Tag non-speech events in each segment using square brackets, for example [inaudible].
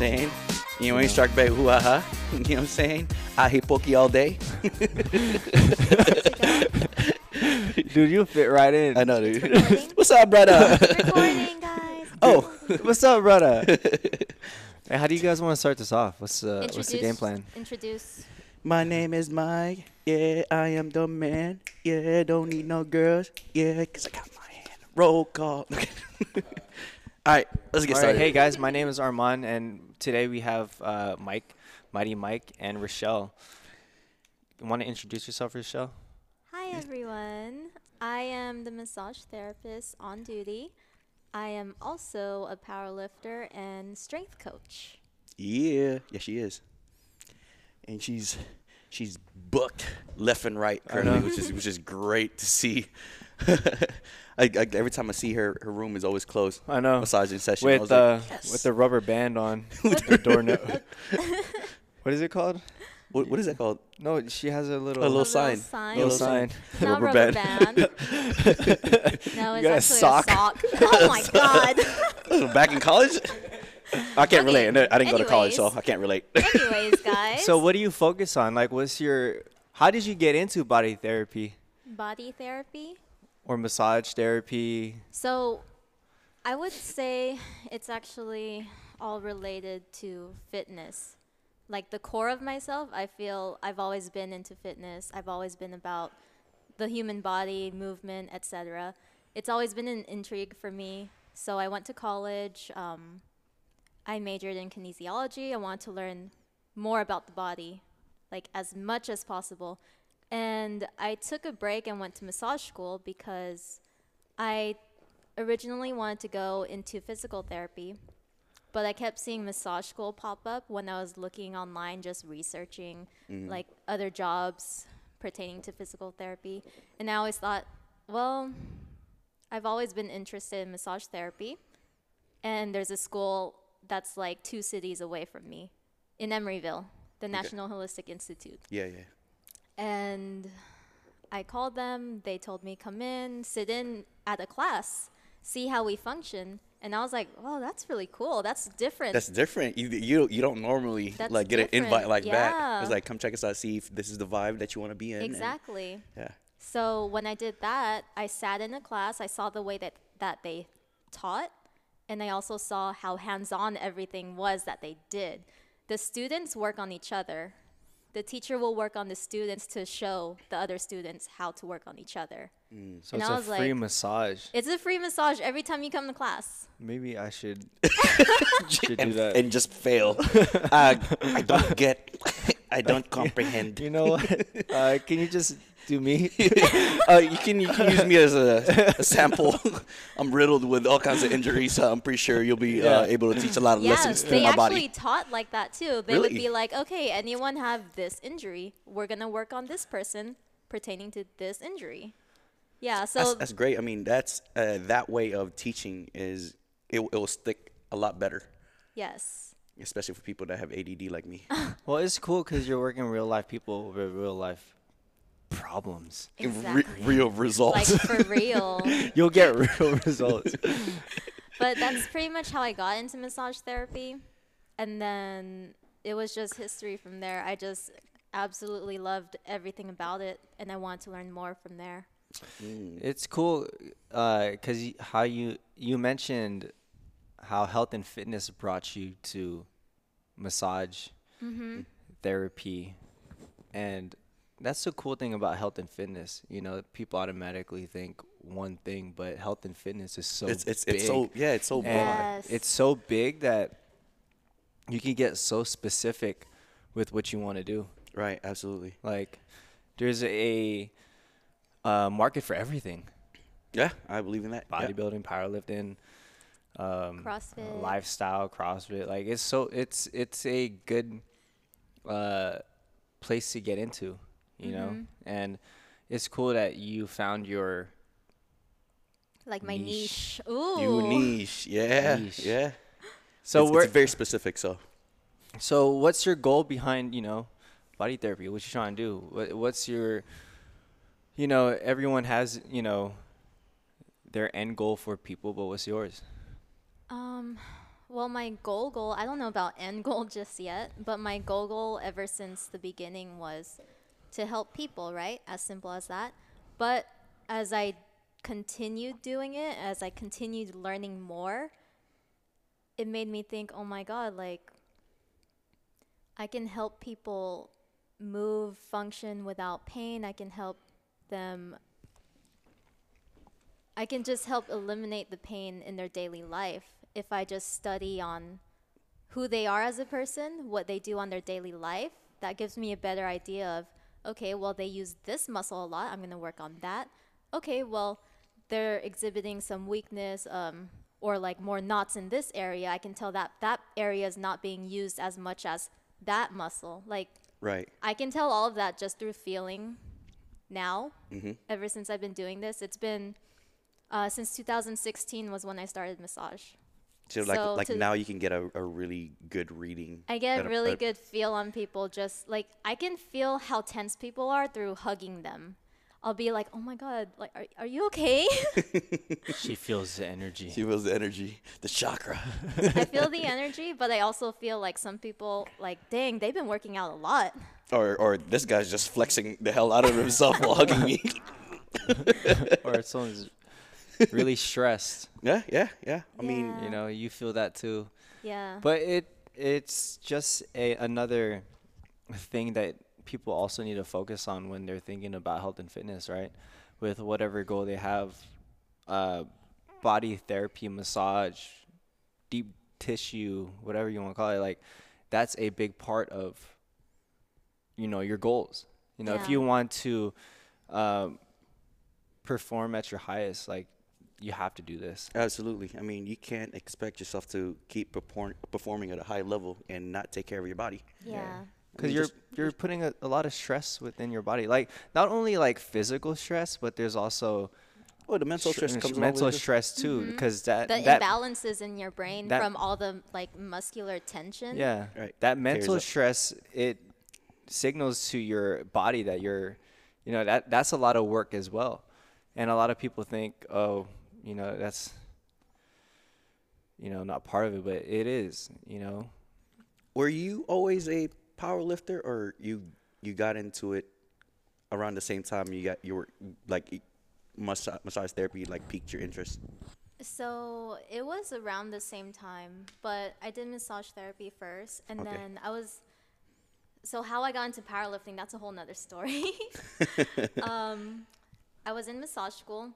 like it. You know what I'm? You ain't shark bait hoo ha ha. [laughs] You know what I'm saying? I hate pokey all day. [laughs] Dude, you fit right in. I know, dude. Recording? What's up, brother? Recording, guys. oh, [laughs] What's up, brother? hey, how do you guys want to start this off? What's uh, what's the game plan? Introduce. my name is Mike. Yeah, I am the man. Yeah, don't need no girls. Yeah, 'cause I got my hand. Roll call. All right, let's get All right, started. hey guys, my name is Armand, and today we have uh, Mike, Mighty Mike, and Rochelle. You want to introduce yourself, Rochelle? Hi, everyone. I am the massage therapist on duty. I am also a power lifter and strength coach. Yeah, yeah, she is, and she's she's booked left and right currently, which is which is great to see. [laughs] I, I, every time I see her, her room is always closed. I know. Massaging session. With was uh, like, yes. with the rubber band on [laughs] the doorknob. [laughs] what is it called? what, what is that called? No, she has a little A little A sign. Little sign. little Little sign. Not Rubber rubber band. band. no, it's got actually a a sock. sock. Oh my god. Back in college? I can't relate. I didn't- I didn't go to college, so I can't relate. Anyways, guys. So what do you focus on? Like, what's your? How did you get into body therapy body therapy. Or massage therapy? So, I would say it's actually all related to fitness. Like the core of myself, I feel I've always been into fitness. I've always been about the human body, movement, etc. It's always been an intrigue for me. So I went to college. Um, I majored in kinesiology. I wanted to learn more about the body, like as much as possible. And I took a break and went to massage school because I originally wanted to go into physical therapy, but I kept seeing massage school pop up when I was looking online, just researching mm-hmm. like other jobs pertaining to physical therapy. And I always thought, well, I've always been interested in massage therapy, and there's a school that's like two cities away from me in Emeryville, the National Holistic Institute. yeah, yeah. And I called them. They told me come in, sit in at a class, see how we function. And I was like, "Oh, that's really cool. That's different." That's different. You you you don't normally That's like get an invite different. like that. It's like come check us out, see if this is the vibe that you want to be in. and- exactly. yeah. So when I did that, I sat in a class. I saw the way that that they taught, and I also saw how hands-on everything was that they did. The students work on each other. The teacher will work on the students to show the other students how to work on each other. So And it's I a was free like- massage. It's a free massage every time you come to class. Maybe I should, [laughs] [laughs] should do And, that. and just fail. [laughs] uh, I don't get. I don't [laughs] comprehend. you know what? [laughs] uh, can you just do me? [laughs] uh, you can you can use me as a, a sample. I'm riddled with all kinds of injuries, so I'm pretty sure you'll be uh, able to teach a lot of Yeah, lessons to they my actually body. taught like that too. They would be like, okay, anyone have this injury? We're gonna work on this person pertaining to this injury. Yeah, so That's, that's great. I mean, that's uh, that way of teaching is it, it will stick a lot better, yes, especially for people that have ADD like me. [laughs] well, it's cool because you're working real life people with real life problems. Re- exactly. real results. like for real. [laughs] You'll get real results. [laughs] But that's pretty much how I got into massage therapy, and then it was just history from there. I just absolutely loved everything about it, and I wanted to learn more from there. Mm. It's cool uh, because how you you mentioned how health and fitness brought you to massage therapy, and that's the cool thing about health and fitness. You know, people automatically think one thing, but health and fitness is so it's it's big. it's so yeah, it's so broad. Yes. it's so big that you can get so specific with what you want to do. Right, absolutely. Like, there's a, uh market for everything Yeah, I believe in that. Yeah. bodybuilding, powerlifting, um, CrossFit. lifestyle, CrossFit. Like it's so it's it's a good uh, place to get into, you know. Mm-hmm. And it's cool that you found your Like my Niche. niche. Ooh. You niche, yeah, Niche. yeah. so it's, we're it's very specific. So so what's your goal behind you know body therapy? What you trying to do? What, what's your you know everyone has you know their end goal for people, but what's yours? Um, Well, my goal goal, I don't know about end goal [laughs] just yet, but my goal goal ever since the beginning was to help people, right? As simple as that. But as I continued doing it, as I continued learning more, it made me think, "Oh my god, like I can help people move, function without pain. I can help them I can just help eliminate the pain in their daily life if I just study on who they are as a person, what they do on their daily life. That gives me a better idea of, okay, well, they use this muscle a lot. I'm going to work on that. Okay, well, they're exhibiting some weakness um, or like more knots in this area. I can tell that that area is not being used as much as that muscle. Like, Right. I can tell all of that just through feeling now. Ever since I've been doing this, it's been uh, since 2016 was when I started massage. So like So like to- now you can get a, a really good reading. I get a a- really at- good feel on people. Just like I can feel how tense people are through hugging them. I'll be like, "Oh my god, like, are, are you okay?" [laughs] She feels the energy. She feels the energy, the chakra. I feel the [laughs] energy, but I also feel like some people, like, dang, they've been working out a lot. or or this guy's just flexing the hell out of himself while hugging me. [laughs] or someone's really stressed. [laughs] yeah, yeah, yeah. I mean, You know, you feel that too. Yeah. But it it's just a another thing that people also need to focus on when they're thinking about health and fitness, right? With whatever goal they have, uh, body therapy, massage, deep tissue, whatever you want to call it, like that's a big part of you know your goals. You know, if you want to um, perform at your highest, like you have to do this. absolutely. I mean, you can't expect yourself to keep perform- performing at a high level and not take care of your body. yeah. because mean, you're you're putting a, a lot of stress within your body like not only like physical stress but there's also well, the mental stress mm, sh- comes mental with it. stress too mm-hmm. because that The that imbalances in your brain that- from all the like muscular tension. yeah Right. that mental stress it signals to your body that you're you know that that's a lot of work as well and a lot of people think oh you know that's you know not part of it but it is you know Were you always a power lifter, or you you got into it around the same time you got you were like massage, massage therapy like piqued your interest? So it was around the same time, but I did massage therapy first, and Okay. then I was. So how I got into powerlifting, that's a whole nother story. [laughs] [laughs] um, I was in massage school,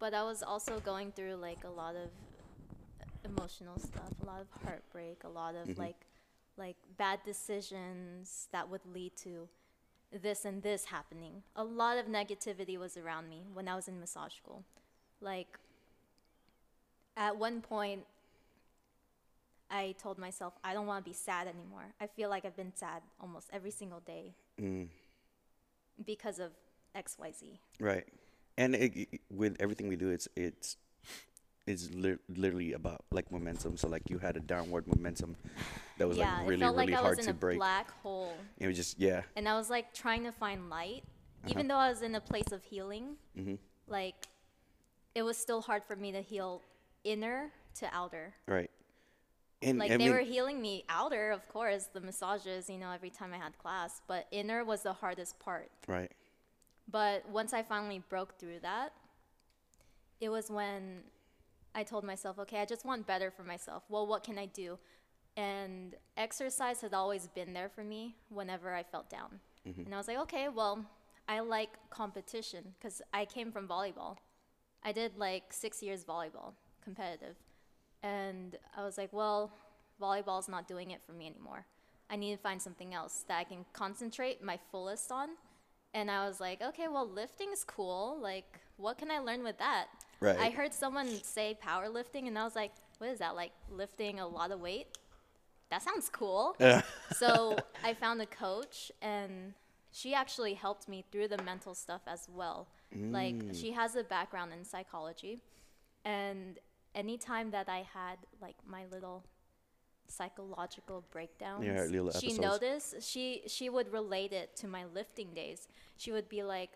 but I was also going through like a lot of emotional stuff, a lot of heartbreak, a lot of like like bad decisions that would lead to this and this happening. A lot of negativity was around me when I was in massage school. Like at one point I told myself I don't want to be sad anymore. I feel like I've been sad almost every single day Mm, because of XYZ. right. And it, it- with everything we do, it's it's it's li- literally about like momentum. So like you had a downward momentum that was yeah, like really really like I hard to a break. black hole. It was just yeah. and I was like trying to find light, Uh-huh. even though I was in a place of healing. Mhm. Like, it was still hard for me to heal inner to outer. Right. And Like I they mean, were healing me outer, of course, the massages, you know, every time I had class, but inner was the hardest part. right. But once I finally broke through that, it was when I told myself, okay, I just want better for myself. Well, what can I do? And exercise had always been there for me whenever I felt down. Mm-hmm. And I was like, okay, well, I like competition because I came from volleyball. I did like six years volleyball, competitive. And I was like, well, volleyball's not doing it for me anymore. I need to find something else that I can concentrate my fullest on. And I was like, okay, well, lifting's cool. Like, what can I learn with that? Right. I heard someone say powerlifting, and I was like, what is that? Like lifting a lot of weight? That sounds cool. [laughs] Yeah. so I found a coach, and she actually helped me through the mental stuff as well. Like, mm. she has a background in psychology. And anytime that I had like my little psychological breakdowns, Yeah, little she episodes. noticed she she would relate it to my lifting days. She would be like,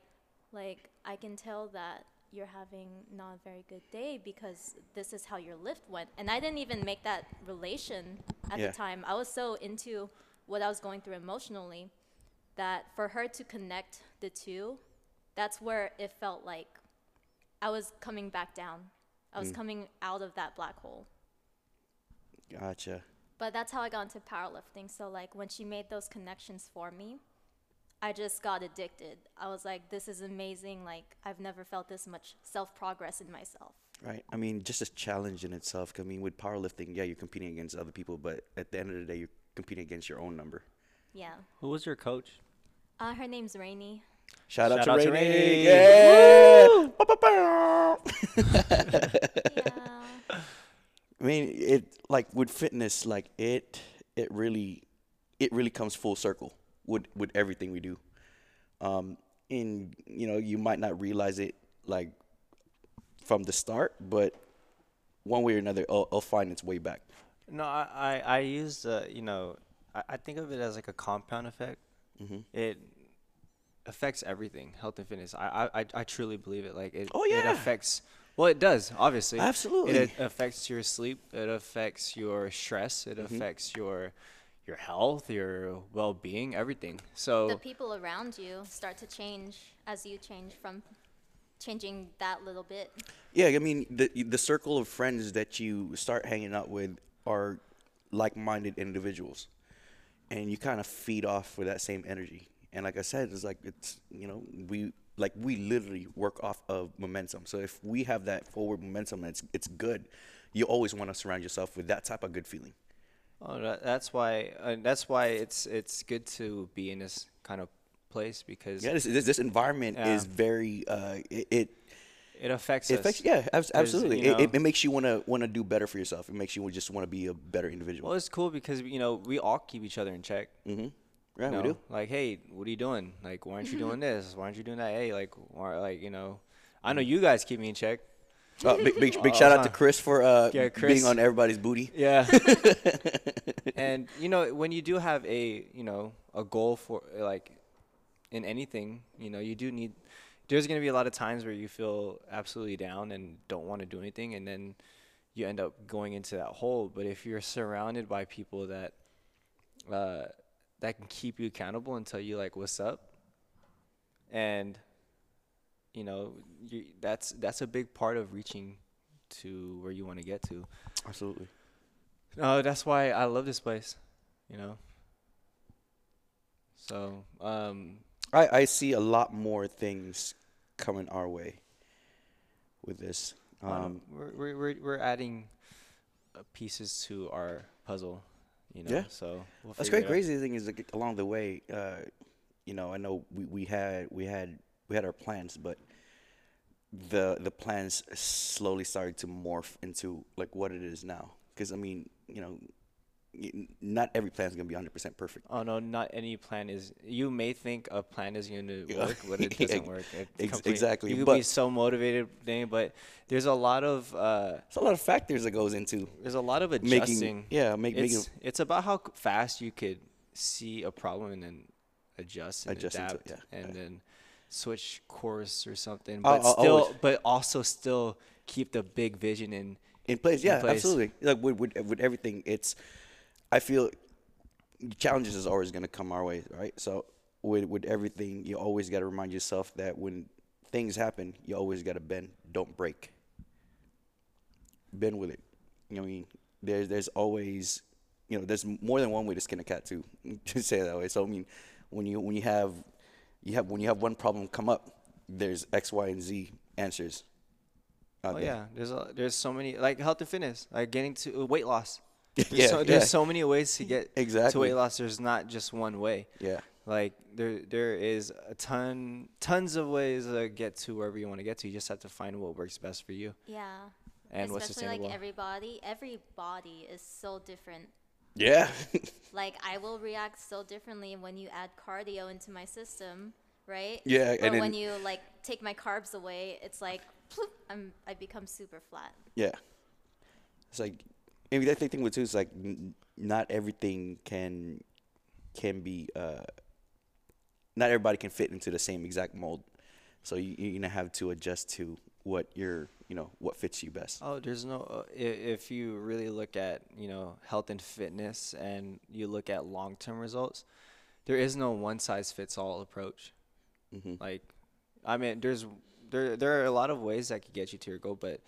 like I can tell that you're having not a very good day because this is how your lift went. And I didn't even make that relation at Yeah. the time. I was so into what I was going through emotionally that for her to connect the two, that's where it felt like I was coming back down. I was mm. coming out of that black hole. Gotcha. But that's how I got into powerlifting. So like when she made those connections for me, I just got addicted. I was like, this is amazing. Like I've never felt this much self progress in myself. Right. I mean, just a challenge in itself. I mean, with powerlifting, yeah, you're competing against other people, but at the end of the day, you're competing against your own number. Yeah. Who was your coach? Uh, her name's Rainy. Shout, out to out to Rainy. Rainy. Yeah. [laughs] Yeah. I mean, it like with fitness, like it, it really, it really comes full circle with with everything we do. Um, and you know, you might not realize it like from the start, but one way or another, it'll, it'll find its way back. No, I I, I use uh, you know I, I think of it as like a compound effect. Mm-hmm. It affects everything, health and fitness. I I, I- truly believe it. Like it. Oh, It affects. Well, it does obviously. Absolutely. It affects your sleep. It affects your stress. It Mm-hmm. affects your your health, your well being, everything. So the people around you start to change as you change from changing that little bit. Yeah, I mean, the the circle of friends that you start hanging out with are like-minded individuals, and you kind of feed off with that same energy. And like I said, it's like it's you know we like we literally work off of momentum. So if we have that forward momentum, it's it's good. You always want to surround yourself with that type of good feeling. Oh, that, that's why. Uh, that's why it's it's good to be in this kind of place because Yeah, this this, this environment Yeah. is very uh, it. it it affects it us. affects, yeah, abs- absolutely. you It, it, it makes you want to want to do better for yourself. It makes you just want to be a better individual. Well, it's cool because you know we all keep each other in check. mm-hmm. Yeah, you we do. Like, hey, what are you doing? Like, why aren't you doing [laughs] this? Why aren't you doing that? Hey, like, why, like, you know, I know you guys keep me in check. Uh, big big, big shout out to Chris for uh, Yeah, being on everybody's booty. Yeah. [laughs] and you know, when you do have a, you know, a goal for like in anything, you know, you do need there's going to be a lot of times where you feel absolutely down and don't want to do anything and then you end up going into that hole, but if you're surrounded by people that uh that can keep you accountable and tell you like what's up and you know, you, that's that's a big part of reaching to where you want to get to. Absolutely. No, that's why I love this place. You know. So, um, I, I see a lot more things coming our way with this. um, we're, we're we're adding uh, pieces to our puzzle. You know. Yeah. So we'll That's figure great. it out. Crazy thing is like along the way, uh, you know, I know we, we had we had we had our plans, but the the plans slowly started to morph into like what it is now. Because I mean, you know, not every plan is gonna be 100 percent perfect. Oh no, not any plan is. You may think a plan is going [laughs] to work, but it doesn't work. Ex- exactly, You could be so motivated, but there's a lot of uh, It's a lot of factors that goes into there's a lot of making. adjusting. Yeah, make, making it's it's about how fast you could see a problem and then adjust and Adjust into it, adapt yeah, and yeah. then switch course or something I'll- but I'll still but also still keep the big vision in in place. in Yeah, place. absolutely. Like with, with with everything, it's I feel challenges is always gonna come our way, right? So with with everything, you always got to remind yourself that when things happen, you always got to bend, don't break. Bend with it. You know what I mean? There's there's always you know there's more than one way to skin a cat too. [laughs] To say it that way. So I mean, when you when you have you have when you have one problem come up, there's X, Y, and Z answers. oh there. yeah there's a, there's so many like health and fitness like getting to uh, weight loss [laughs] Yeah, so, there's yeah. so many ways to get exactly. to weight loss there's not just one way Yeah. like there there is a ton tons of ways to get to wherever you want to get to you just have to find what works best for you Yeah. and what's Especially sustainable like everybody, every body is so different. Yeah. [laughs] Like I will react so differently when you add cardio into my system, right? Yeah, Or and when you like take my carbs away, it's like ploop, I'm I become super flat. yeah. It's like, I mean, that thing with too is like, n- not everything can can be. uh Not everybody can fit into the same exact mold, so you you're gonna have to adjust to what your you know what fits you best. Oh, there's no. Uh, if you really look at you know health and fitness, and you look at long-term results, there is no one-size-fits-all approach. Mhm. Like, I mean, there's there there are a lot of ways that could get you to your goal, but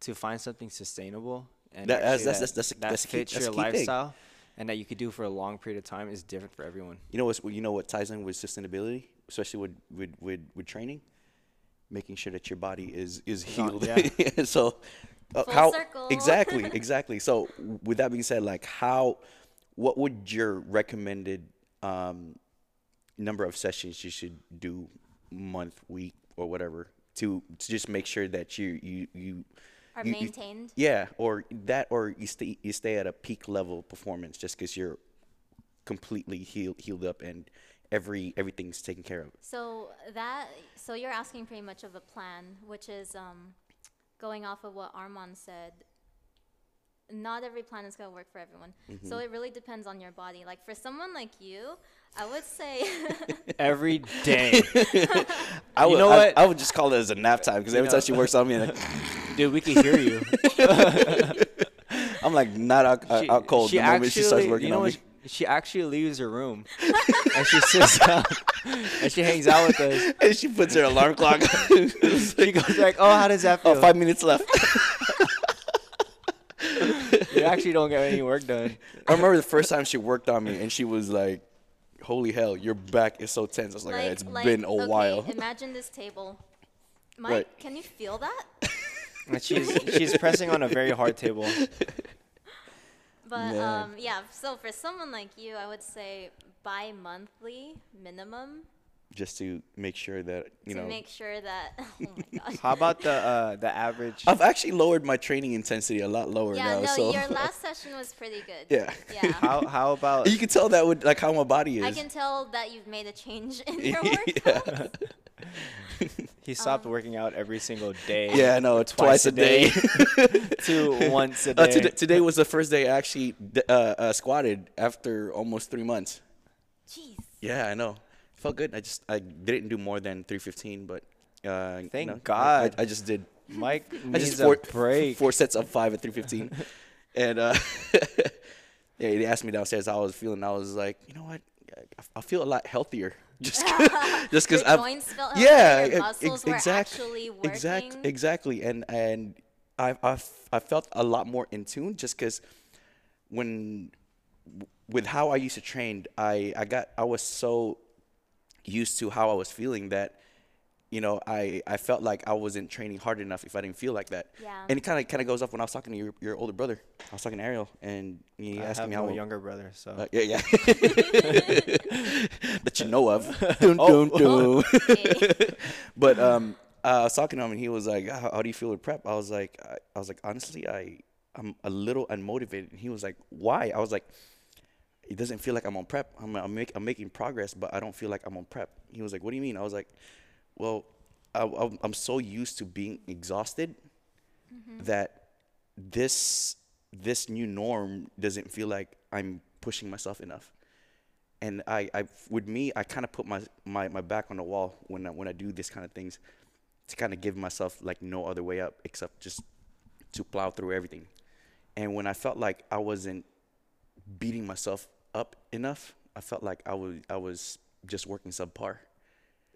to find something sustainable and That- that's- actually that's- that, that's- that that's the key- fits that's your the key thing. lifestyle, and that you could do for a long period of time is different for everyone. You know what's you know what ties in with sustainability, especially with with with, with training, making sure that your body is is on- healed. yeah. [laughs] so uh, Full how circle. exactly [laughs] exactly. So with that being said, like how what would your recommended um, number of sessions you should do month, week, or whatever to to just make sure that you you you Are you- you- maintained. yeah, or that, or you stay you stay at a peak level performance just because you're completely healed healed up and every everything's taken care of. So that so you're asking pretty much of a plan, which is um, going off of what Armand said. Not every plan is gonna work for everyone. Mm-hmm. So it really depends on your body. Like for someone like you, I would say [laughs] Every day, [laughs] I You would, know I, what? I would just call it as a nap time because every know- time she works on me, like, [laughs] dude, we can hear you. I'm like not out, uh, out cold the moment she starts working you know on what? me. She actually leaves her room and she sits down and she hangs out with us. And she puts her alarm clock. She goes like, "Oh, how does that feel?" oh, five minutes left. You actually don't get any work done. I remember the first time she worked on me, and she was like, "Holy hell, your back is so tense." I was like, like, "It's like, been a okay, while." Imagine this table. Mike, Right. can you feel that? [laughs] And she's she's pressing on a very hard table. [laughs] But Man. um, yeah, so for someone like you, I would say bi-monthly minimum Just to make sure that you to know. make sure that. [laughs] Oh my [laughs] gosh. How about the uh, the average? I've actually lowered my training intensity a lot lower yeah, now. no, so your last [laughs] session was pretty good. Yeah. Yeah. How how about you can tell that with like how my body is. I can tell that you've made a change in your work. yeah. he stopped working out every single day? yeah, I know. It's twice, a day. to once a Uh, day. today, today was the first day I actually uh, uh, squatted after almost three months. Jeez. Yeah, I know. Felt good. I just I didn't do more than 315, but uh, Thank know, I- God. I, I just did. Mike [laughs] I needs just a four, break. four sets of five at 315, [laughs] and uh, [laughs] yeah, they asked me downstairs how I was feeling. I was like, you know what, I, I feel a lot healthier. Just just because Your I've joints felt yeah, healthier, your muscles ex- were exact- actually working. Exact, exactly, and and I I f- I felt a lot more in tune just because when with how I used to train, I I got I was so used to how I was feeling that you know I I felt like I wasn't training hard enough if I didn't feel like that. Yeah. And it kind of kind of goes up when I was talking to your, your older brother. I was talking to Ariel, and he I asked have me no how younger brother, so uh, yeah, yeah. [laughs] that you know of. [laughs] Dun, Oh. dun, dun. [laughs] Okay. but um, I was talking to him, and he was like, "How, how do you feel with prep?" I was like, I, I was like, honestly, I I'm a little unmotivated. And he was like, "Why?" I was like, "It doesn't feel like I'm on prep. I'm I'm, make, I'm making progress, but I don't feel like I'm on prep." He was like, "What do you mean?" I was like, "Well, I, I'm- I'm so used to being exhausted mm-hmm. that this this new norm doesn't feel like I'm pushing myself enough." and I, I with me, I kind of put my, my, my back on the wall when I, when I do this kind of things, to kind of give myself like no other way up except just to plow through everything. And when I felt like I wasn't beating myself up enough, I felt like I was I was just working subpar.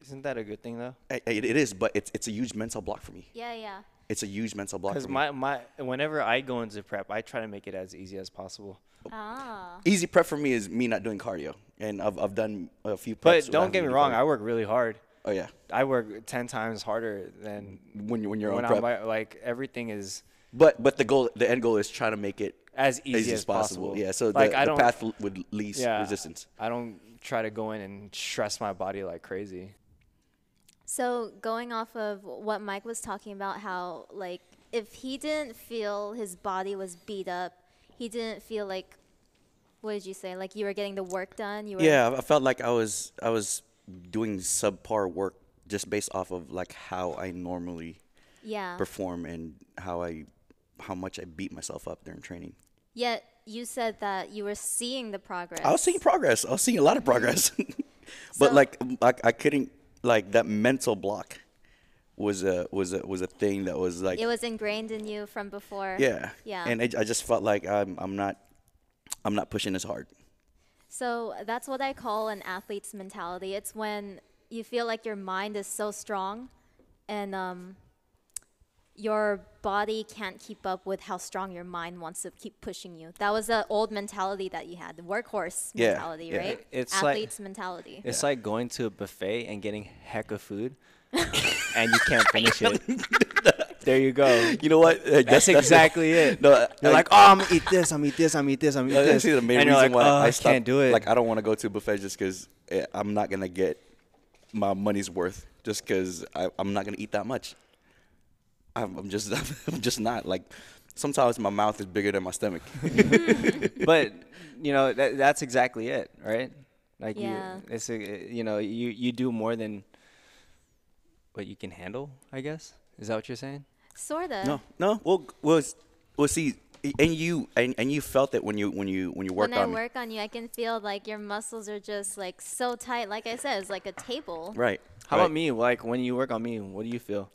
isn't that a good thing though? I- It, it is, but it's it's a huge mental block for me. yeah, yeah. It's a huge mental block Because for me. my my whenever I go into prep, I try to make it as easy as possible. Ah. Easy prep for me is me not doing cardio, and I've I've done a few. But don't get me wrong, cardio. I work really hard. oh yeah, I work ten times harder than when you when you're when on I'm prep. by, like everything is But but the goal, the end goal is trying to make it as easy, easy as possible. Yeah. So like the, I the don't, path l- with least yeah, resistance. I don't try to go in and stress my body like crazy. So going off of what Mike was talking about, how like if he didn't feel his body was beat up, he didn't feel like what did you say? Like you were getting the work done. You were Yeah, I felt like I was I was doing subpar work just based off of like how I normally Yeah. perform and how I how much I beat myself up during training. Yet you said that you were seeing the progress. I was seeing progress. I was seeing a lot of progress, [laughs] but So- like I, I couldn't like that mental block was a was a was a thing that was like It was ingrained in you from before. yeah Yeah. and I, I just felt like I'm I'm not I'm not pushing as hard. So that's what I call an athlete's mentality. It's when you feel like your mind is so strong and um, your body can't keep up with how strong your mind wants to keep pushing you. That was the old mentality that you had, the workhorse Yeah, mentality, yeah. right? It's like- athlete's mentality. It's like going to a buffet and getting heck of food, [laughs] and you can't finish it. there you go. [laughs] You know what? Uh, That's exactly it. [laughs] No, You're I- like, oh, I'm gonna eat this. I'm gonna eat this. I'm gonna eat this. I'm gonna eat That's this. the main and reason like, why oh, I, I stopped- can't do it. Like I don't want to go to a buffet just because I'm not gonna get my money's worth. Just because I'm not gonna eat that much. I'm, I'm just [laughs] I'm just not like. Sometimes my mouth is bigger than my stomach. [laughs] but you know that that's exactly it, right? Like Yeah. you, it's a, you know you you do more than what you can handle. I guess is that what you're saying? Sorta. no, no. Well, well, s- well. See, and you and, and you felt it when you when you when you worked when I on me. work on you, I can feel like your muscles are just like so tight. Like I said, it's like a table. Right. How right. about me? Like when you work on me, what do you feel?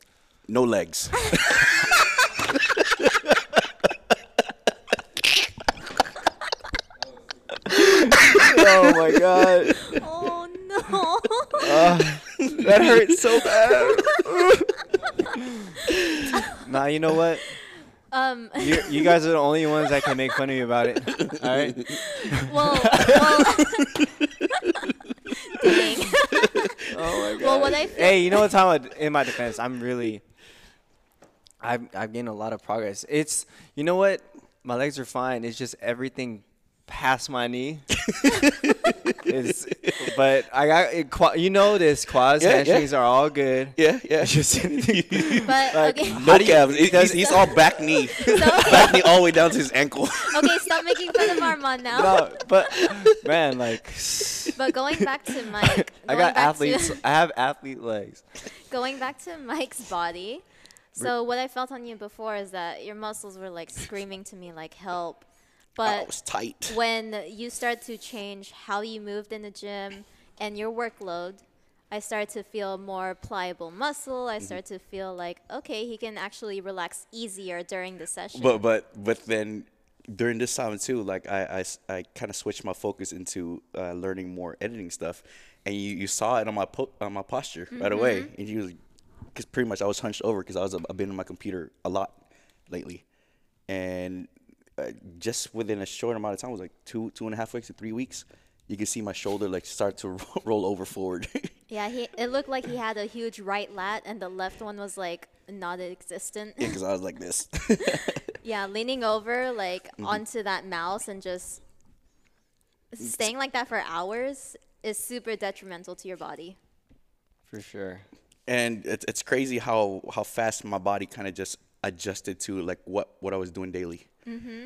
No legs. [laughs] oh my god, Oh no. that hurts so bad. nah, you know what? um. You, you guys are the only ones that can make fun of me about it. All right. Well. well [laughs] dang. Oh my god. Well, what I feel- Hey, you know what's how in my defense, I'm really I've I've gained a lot of progress. It's you know what? My legs are fine. It's just everything past my knee. [laughs] it's, but I got it, you know this quads Yeah, yeah. are all good. yeah, yeah. It's just anything. [laughs] But Like, okay. No [laughs] calves. He- He's, he's all back knee, So, back knee all the way down to his ankle. okay, stop making fun of Armand now. no, but man, like But going back to Mike, I got athletes. To, I have athlete legs. going back to Mike's body. So what I felt on you before is that your muscles were like screaming to me like help. I But was tight. when you start to change how you moved in the gym and your workload, I started to feel more pliable muscle. Mm-hmm. I started to feel like okay, he can actually relax easier during the session. But but but then during this time too, like I I, I kind of switched my focus into uh, learning more editing stuff, and you, you saw it on my po- on my posture right away, Mm-hmm. and you because pretty much I was hunched over because I was I've been on my computer a lot lately, and uh, just within a short amount of time, it was like two two and a half weeks to three weeks, you can see my shoulder like start to [laughs] roll over forward. [laughs] yeah, he it looked like he had a huge right lat and the left one was like non-existent. Yeah, because I was like this. [laughs] Yeah, leaning over like Mm-hmm. onto that mouse and just staying like that for hours is super detrimental to your body. For sure. And it's it's crazy how how fast my body kind of just adjusted to like what what I was doing daily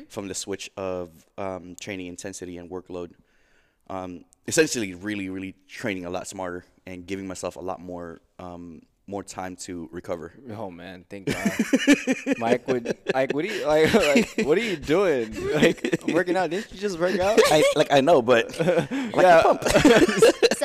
from the switch of um, training intensity and workload. Um, essentially, really, really training a lot smarter and giving myself a lot more um, more time to recover. Oh man, thank [laughs] God. Mike would like what are you like, [laughs] like what are you doing? Like I'm working out. Didn't you just work out? I like I know, but [laughs] like Yeah.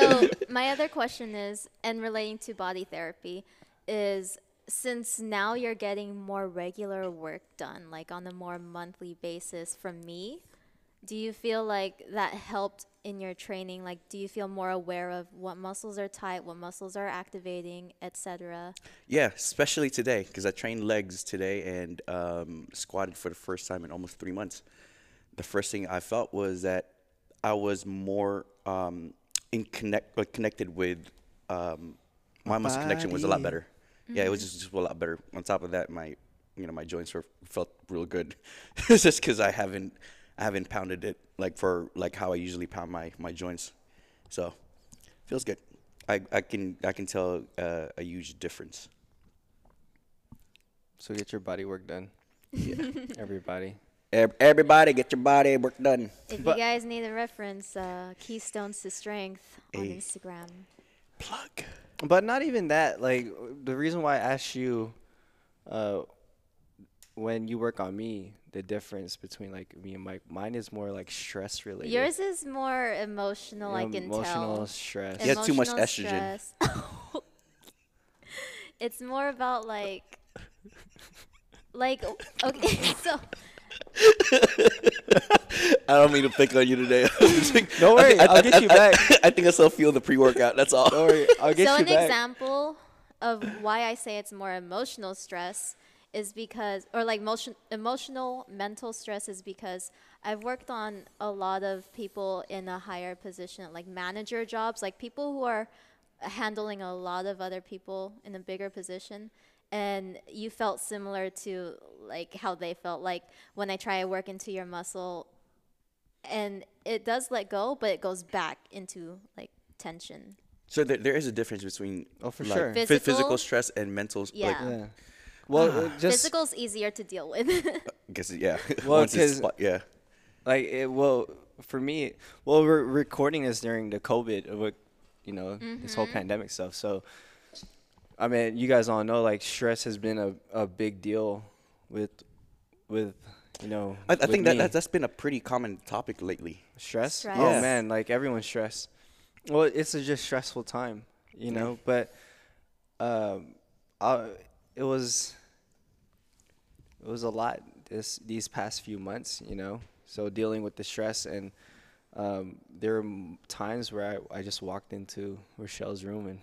So [laughs] my other question is, and relating to body therapy, is since now you're getting more regular work done, like on a more monthly basis from me, do you feel like that helped in your training? Like, do you feel more aware of what muscles are tight, what muscles are activating, etc.? Yeah, especially today because I trained legs today and um, squatted for the first time in almost three months. The first thing I felt was that I was more um, in connect like, connected with um, my muscle connection was a lot body. better. Yeah, it was just, just a lot better. On top of that, my you know my joints were felt real good. [laughs] it's just because I haven't I haven't pounded it like for like how I usually pound my my joints. So feels good. I, I can I can tell uh, a huge difference. So get your body work done. [laughs] Everybody. Ev- Everybody, get your body work done. If But- you guys need a reference, uh, Keystones to Strength on Hey. Instagram. Plug. But not even that. Like the reason why I asked you, uh, when you work on me, the difference between like me and Mike, mine is more like stress related. Yours is more emotional, I can emotional tell. stress. He has too much estrogen. [laughs] it's more about like like okay [laughs] so [laughs] I don't mean to pick on you today. [laughs] Don't worry, I, I'll get you back. I, think I still feel the pre-workout. That's all. Don't worry, I'll get so you an back. example of why I say it's more emotional stress is because or like motion, emotional mental stress is because I've worked on a lot of people in a higher position like manager jobs like people who are handling a lot of other people in a bigger position and you felt similar to like how they felt like when I try to work into your muscle and it does let go but it goes back into like tension So there, there is a difference between Oh, for like, sure. phy- Physical? physical stress and mental. s- Like, Yeah. Yeah. Well, ah. uh, just physical's easier to deal with [laughs] I guess yeah. [laughs] Well, Once it's 'cause- spot- yeah. like it well for me well we're recording this during the covid of what you know this whole mm-hmm. pandemic stuff so i mean you guys all know like stress has been a, a big deal with with you know I, I with think that, me. that that's been a pretty common topic lately. stress Stress. oh Yes. man like everyone's stressed well it's a just stressful time you Yeah. know but um I, it was it was a lot this these past few months you know so dealing with the stress and um, there were times where I, I just walked into Rochelle's room and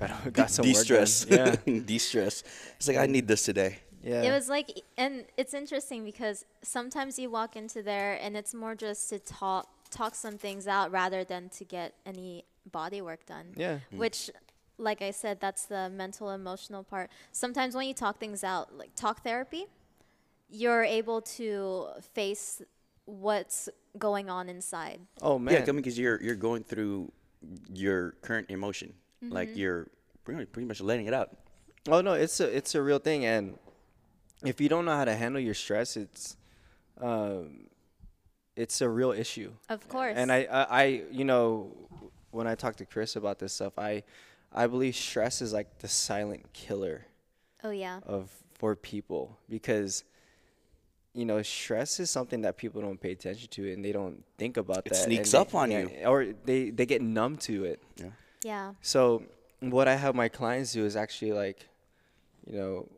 got, [laughs] got some work done. De-stress. Yeah, [laughs] De-stress. It's like I need this today. yeah. It was like, and it's interesting because sometimes you walk into there and it's more just to talk talk some things out rather than to get any body work done. yeah. Mm. Which, like I said, that's the mental emotional part. Sometimes when you talk things out, like talk therapy, you're able to face what's going on inside. Oh man. Yeah, because you're you're going through your current emotion. Mm-hmm. Like you're pretty, pretty much letting it out. Oh no, it's a it's a real thing, and if you don't know how to handle your stress, it's um, it's a real issue. Of course. And I, I, I, you know, when I talk to Chris about this stuff, I, I believe stress is like the silent killer oh yeah. of for people because, you know, stress is something that people don't pay attention to and they don't think about It that. It sneaks up they- on yeah, you. or they they get numb to it. Yeah. Yeah. So what I have my clients do is actually like, you know,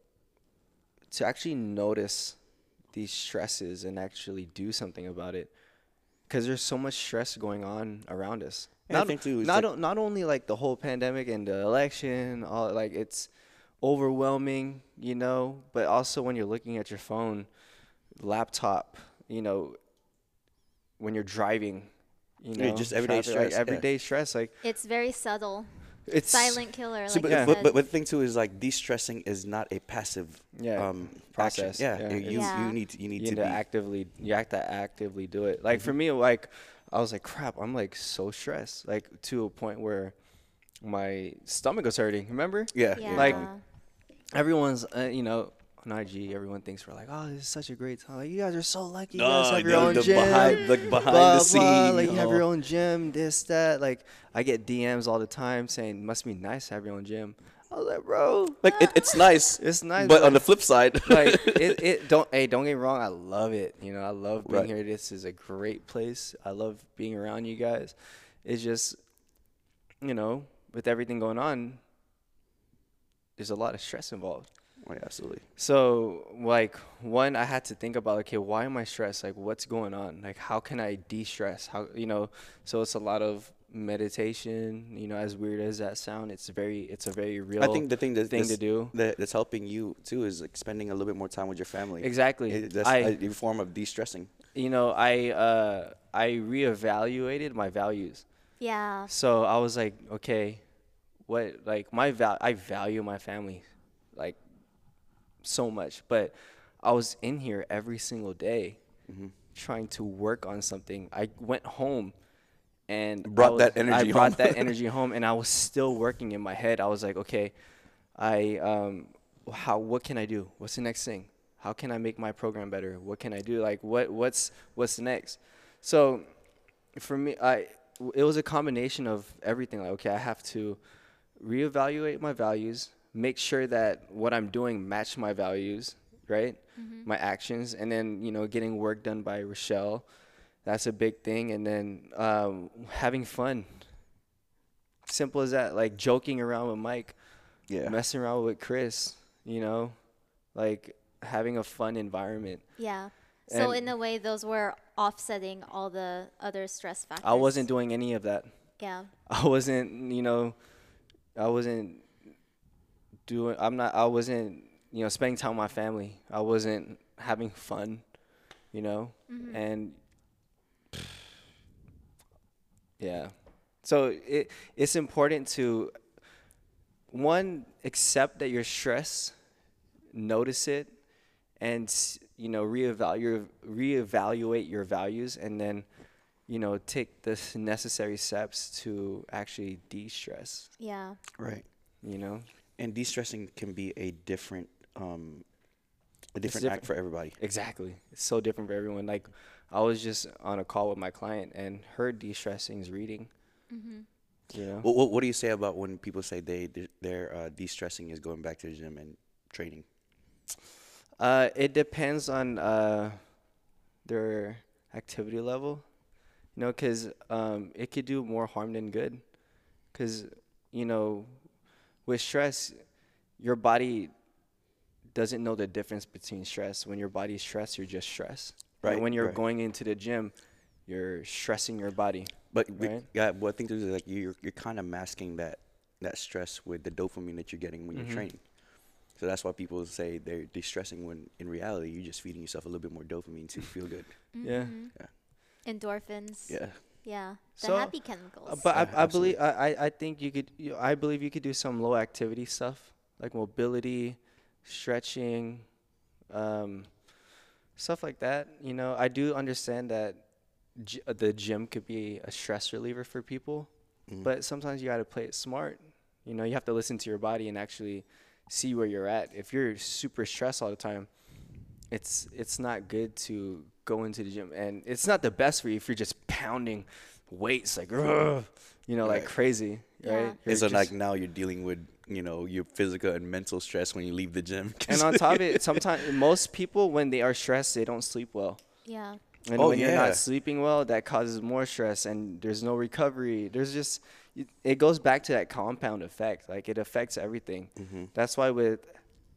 to actually notice these stresses and actually do something about it, because there's so much stress going on around us. And I not, think too, not like- o- not only like the whole pandemic and the election, all like it's overwhelming, you know, but also when you're looking at your phone, laptop, you know, when you're driving. You know, Yeah, just everyday traffic, like stress, yeah. everyday stress, like It's very subtle. it's Silent killer. See, like but, Yeah. but, but, but the thing too is like de-stressing is not a passive Yeah, um, process, Action. Yeah, yeah. you Yeah. you need to, you need you to need to actively you have to actively do it like Mm-hmm. for me like i was like crap i'm like so stressed like to a point where my stomach was hurting remember yeah, yeah. like- everyone's uh, you know on IG, everyone thinks we're like, oh, this is such a great time. Like, you guys are so lucky. You guys have the- your own the gym. behind- like, behind blah, the blah, scene, Like, you have your own gym, this, that. Like, I get DMs all the time saying, must be nice to have your own gym. I was like, bro, like it, it's nice. [laughs] it's nice. but on the flip side, [laughs] like [laughs] it, it don't hey don't get me wrong i love it you know i love being Right. here this is a great place i love being around you guys it's just you know with everything going on there's a lot of stress involved Oh, yeah, absolutely. so like one i had to think about okay why am i stressed like what's going on like how can i de-stress how you know so it's a lot of meditation you know as weird as that sound it's very it's a very real I think the thing that thing to that's- do that, that's helping you too is like spending a little bit more time with your family. exactly It- that's I, a form of de-stressing. you know, I uh, I reevaluated my values. yeah. So I was like, okay, what like my val I value my family, like so much. But I was in here every single day, Mm-hmm. trying to work on something. I went home, and Brought that was- energy I brought home. that [laughs] energy home, and I was still working in my head. I was like, okay, I um, how what can I do? What's the next thing? How can I make my program better? What can I do? Like what what's what's next? So for me, I it was a combination of everything. Like okay, I have to reevaluate my values, make sure that what I'm doing match my values, right? My actions, and then you know getting work done by Rochelle. That's a big thing, and then um, having fun. Simple as that. Like joking around with Mike. Yeah. messing around with Chris, you know, like having a fun environment. Yeah. So And- in a way, those were offsetting all the other stress factors. I wasn't doing any of that. Yeah. I wasn't, you know, I wasn't doing. I'm not. I wasn't, you know, spending time with my family. I wasn't having fun, you know, mm-hmm. and yeah. So it it's important to one accept that you're stressed, notice it, and you know reevaluate reevaluate your values, and then you know take the necessary steps to actually de-stress. Yeah. Right. You know. And de-stressing can be a different, um, a different different. act for everybody. Exactly. It's so different for everyone. Like, I was just on a call with my client, and her de-stressing is reading. You know. What, what, what do you say about when people say they de- their uh, de-stressing is going back to the gym and training? Uh, it depends on uh, their activity level. You know, because um, it could do more harm than good. Because you know, with stress, your body doesn't know the difference between stress. When your body's stressed, you're just stressed. Right, When you're right. going into the gym, you're stressing your body. But we- Right. yeah, what I think is like you're you're kind of masking that that stress with the dopamine that you're getting when Mm-hmm. you're training. So that's why people say they're de-stressing when in reality you're just feeding yourself a little bit more dopamine to feel good. Yeah. Endorphins. Yeah. Yeah. The So, happy Uh, chemicals. but Yeah, I, I believe I, I- I think you could you, I believe you could do some low activity stuff like mobility, stretching, um, stuff like that. You know, I do understand that g- uh, the gym could be a stress reliever for people, but sometimes you got to play it smart. You know, you have to listen to your body and actually see where you're at. If you're super stressed all the time, it's it's not good to go into the gym, and it's not the best for you if you're just pounding weights like, "Ugh," you know, like Right. crazy, Yeah. right? And You're so like now you're dealing with you know your physical and mental stress when you leave the gym. [laughs] and on top of it, sometimes most people when they are stressed, they don't sleep well. yeah. And Oh, when you're not sleeping well, that causes more stress, and there's no recovery. There's just it- it goes back to that compound effect. Like it affects everything. Mm-hmm. That's why with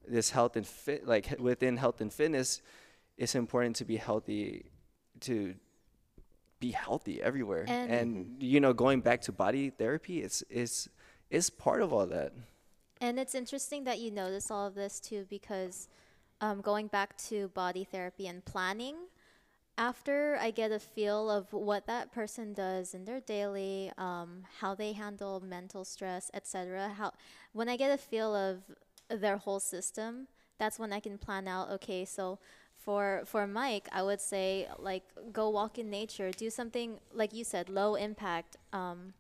this health and fit, like within health and fitness, it's important to be healthy, to be healthy everywhere. And- And, you know, going back to body therapy, it's it's it's part of all that. And it's interesting that you notice all of this too, because um, going back to body therapy and planning, after I get a feel of what that person does in their daily, um, how they handle mental stress, etc. How when I get a feel of their whole system, that's when I can plan out. Okay, so for for Mike, I would say like go walk in nature, do something like you said, low impact, um,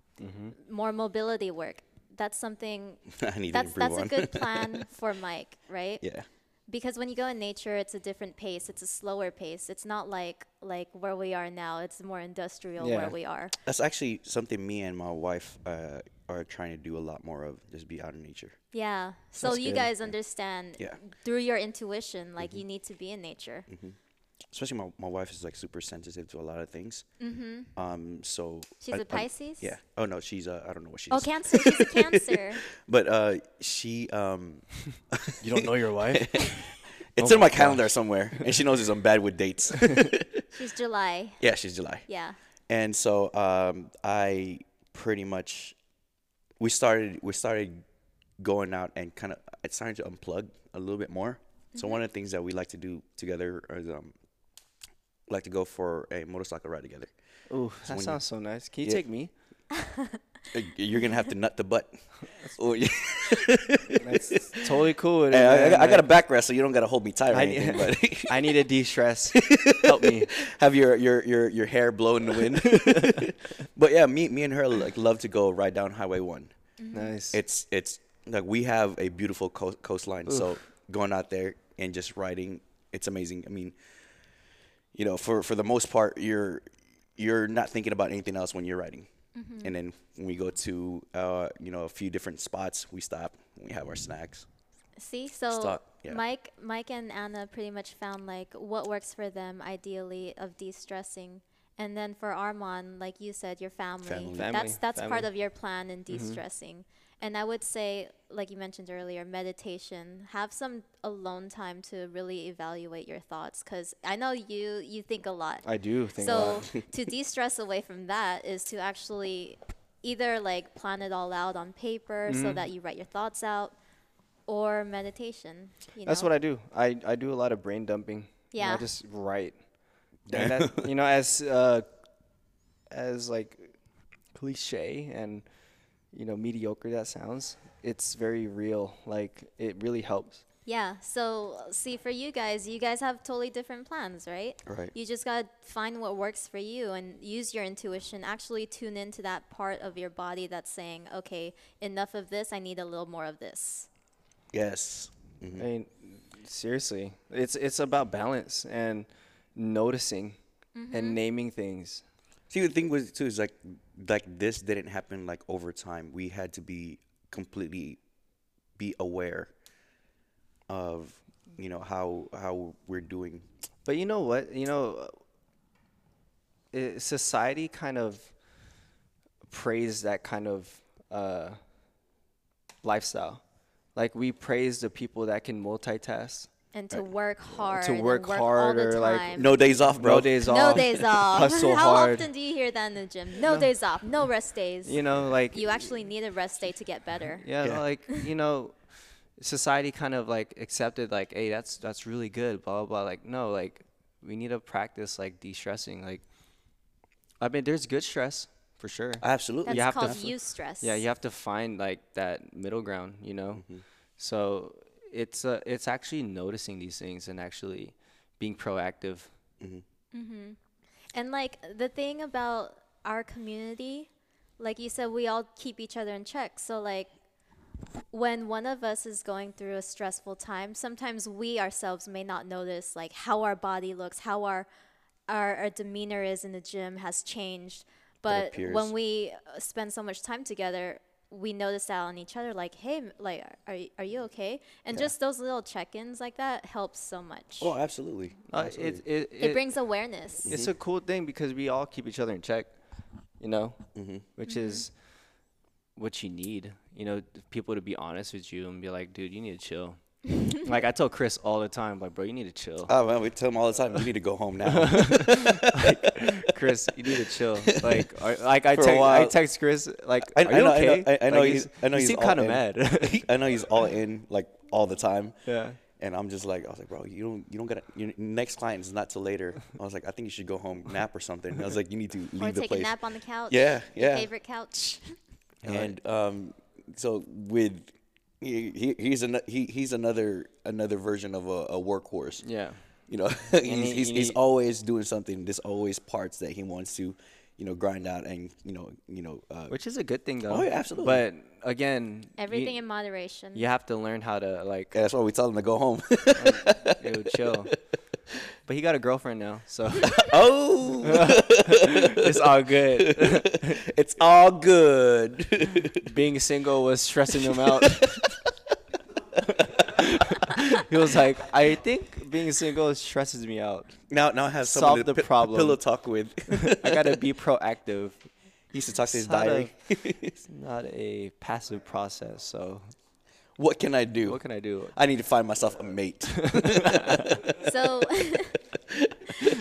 more mobility work. That's something [laughs] that's that's a good [laughs] plan for Mike, right? yeah. Because when you go in nature, it's a different pace. It's a slower pace. It's not like like where we are now. It's more industrial Yeah. where we are. That's actually something me and my wife uh, are trying to do a lot more of. Just be out in nature. Yeah. So That's you good. guys understand Yeah. Mm-hmm. through your intuition, like you need to be in nature. Especially my, my wife is like super sensitive to a lot of things. Mm-hmm. Um. So. She's a a Pisces? yeah. Oh no, she's uh, I don't know what she's. Oh. Cancer. She's a Cancer. [laughs] But uh, she um, [laughs] You don't know your wife? [laughs] it's Oh in my my calendar somewhere, and she knows I'm bad with dates. She's July. yeah, she's July. Yeah. And so um, I pretty much we started we started going out and kind of I started to unplug a little bit more. So one of the things that we like to do together is um like to go for a motorcycle ride together. Ooh, So that when you- sounds so nice. Can you Yeah. take me? [laughs] You're gonna have to nut the butt. oh, yeah. [laughs] That's totally cool. Hey, I, I got- I got a Like, back rest, so you don't gotta hold me tight or I anything. [laughs] need, but I need to de-stress. [laughs] Help me. have your, your your your hair blow in the wind. but yeah, me me and her like love to go ride down Highway One. Mm-hmm. Nice. it's it's like we have a beautiful co- coastline so going out there and just riding it's amazing i mean you know for for the most part you're you're not thinking about anything else when you're riding and then when we go to uh you know a few different spots we stop we have our snacks See, so Stop, yeah. Mike, Mike and Anna pretty much found like what works for them ideally of de-stressing, and then for Armand, like you said, your family. Family. That's Family, that's part family. of your plan in de-stressing, And I would say, like you mentioned earlier, meditation. Have some alone time to really evaluate your thoughts, because I know you you think a lot. I do think a lot. so [laughs] to de-stress away from that is to actually either like plan it all out on paper so Mm-hmm. that you write your thoughts out, or meditation. You That's know? what I do. I, I do a lot of brain dumping. You know, I Yeah. just write. [laughs] And that, you know, as uh, as like cliche and you know mediocre that sounds, it's very real. Like it really helps. Yeah. So see, for you guys, you guys have totally different plans, right? Right. You just gotta find what works for you and use your intuition. Actually, tune into that part of your body that's saying, "Okay, enough of this. I need a little more of this." Yes. I mm-hmm. mean, seriously, it's it's about balance and noticing and mm-hmm. naming things. See, the thing was too is like like this didn't happen like over time. We had to be completely be aware of you know how how we're doing. But you know what? You know, i society kind of praise that kind of uh, lifestyle. Like we praise the people that can multitask, And to work hard. and work all harder, the like. No days off, bro. no days off. No days off. [laughs] hustle How hard. often do you hear that in the gym? No, days off. No rest days. You know, like you actually need a rest day to get better. [laughs] Yeah, Yeah. like you know, society kind of like accepted like, hey, that's that's really good, blah blah blah. Like, no, like we need to practice like de-stressing. Like, I mean, there's good stress for sure. Absolutely. That's You have to called f- eustress. Yeah, you have to find like that middle ground, you know. Mm-hmm. So it's uh, it's actually noticing these things and actually being proactive. And like the thing about our community, like you said, we all keep each other in check. So like when one of us is going through a stressful time, sometimes we ourselves may not notice like how our body looks, how our our, our demeanor is in the gym has changed. But when we uh, spend so much time together, we notice that on each other, like, hey, like, are, are you okay? And just those little check-ins like that helps so much. Oh, absolutely. Uh, absolutely. it, it, it brings awareness. it's a cool thing because we all keep each other in check, you know, Mm-hmm. which is what you need. You know, people to be honest with you and be like, dude, you need to chill. [laughs] like I tell Chris all the time, like, bro, you need to chill. Oh man, we tell them all the time. You need to go home now. [laughs] like, Chris, you need to chill. [laughs] Like, are, like I, For a text, I text Chris, like, I- are I you know- I know- okay? I- I know Like, he's- I know you he's kind of mad. I know he's all in like all the time. yeah. And I'm just like, I was like, bro, you don't, you don't gotta. Your next client is not till later. I was like, I think you should go home, nap or something. I was like, you need to leave or the take place. a nap on the couch. Yeah, Your yeah. favorite couch. And um, so with he, he he's an, he he's another another version of a, a workhorse. Yeah. You know, [laughs] he's, he- he's, he's always doing something. There's always parts that he wants to, you know, grind out and you know, you know. Uh, Which is a good thing, though. Oh, yeah, absolutely. But again, Everything you, in moderation. you have to learn how to, like, yeah, that's why we tell them to go home. [laughs] it would chill. [laughs] But he got a girlfriend now, so [laughs] oh, it's all good. it's all good. Being single was stressing him out. [laughs] he was like, I think being single stresses me out. now, now I have Solve to the pi- problem. pillow talk with. [laughs] I gotta be [laughs] proactive. he used to talk to his It's not a- diary. It's not a passive process, so what can I do? what can I do? I need to find myself a mate. So,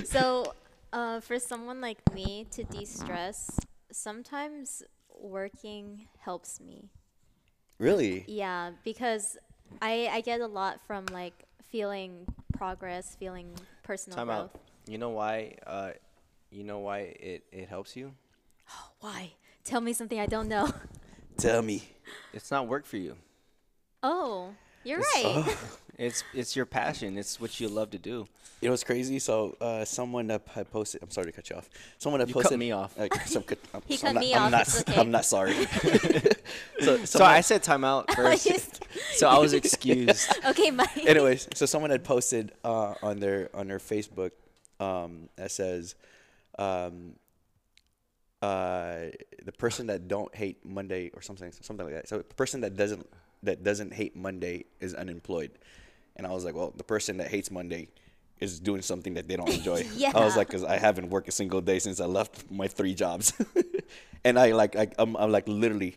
so uh, for someone like me to de-stress, sometimes working helps me. really? Yeah, because I I get a lot from like feeling progress, feeling personal Time growth. out. You know why? Uh, you know why it, it helps you? [gasps] Why? Tell me something I don't know. Tell me. It's not work for you. Oh, you're right. [laughs] It's it's your passion. It's what you love to do. You know what's crazy? So uh, someone that had posted. I'm sorry to cut you off. Someone had You cut posted me off. Uh, so I'm I'm, He I'm cut not, me I'm off, Not, okay. I'm not sorry. [laughs] so, [laughs] So I said timeout [laughs] first. So I was excused. okay, Mike. anyways, so someone had posted uh, on their on their Facebook um, that says, um, uh, the person that don't hate Monday or something something like that. So the person that doesn't that doesn't hate Monday is unemployed, and I was like, well, the person that hates Monday is doing something that they don't [laughs] enjoy. yeah. I was like, because I haven't worked a single day since I left my three jobs, [laughs] and I like I, I'm, I'm like literally.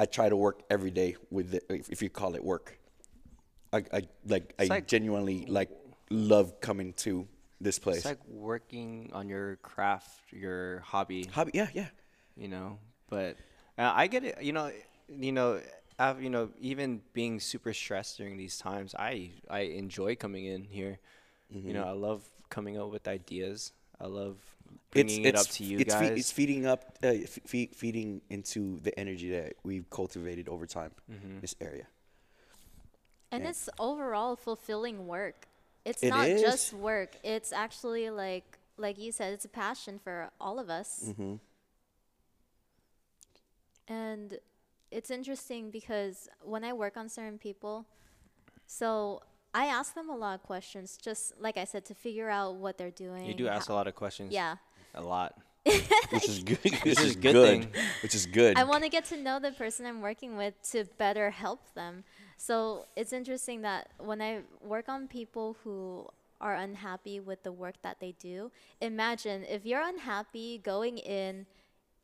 I try to work every day with it, if if you call it work. I, I like I like- genuinely like love coming to this place. It's like working on your craft, your hobby. Hobby, yeah, yeah. you know. But uh, I get it. You know, you know, I've, you know, even being super stressed during these times, I I enjoy coming in here. You know, I love coming up with ideas. I love bringing it up to you it's guys. Fe- it's feeding up, uh, fe- feeding into the energy that we've cultivated over time. Mm-hmm. This area. And Yeah. it's overall fulfilling work. It's It not is. just work. It's actually like like you said, it's a passion for all of us. Mm-hmm. And it's interesting because when I work on certain people, so I ask them a lot of questions, just like I said, to figure out what they're doing. you do ask a lot of questions. Yeah. a lot. [laughs] Which is good. which is is good good. thing. Which is good. I want to get to know the person I'm working with to better help them. So it's interesting that when I work on people who are unhappy with the work that they do, imagine if you're unhappy going in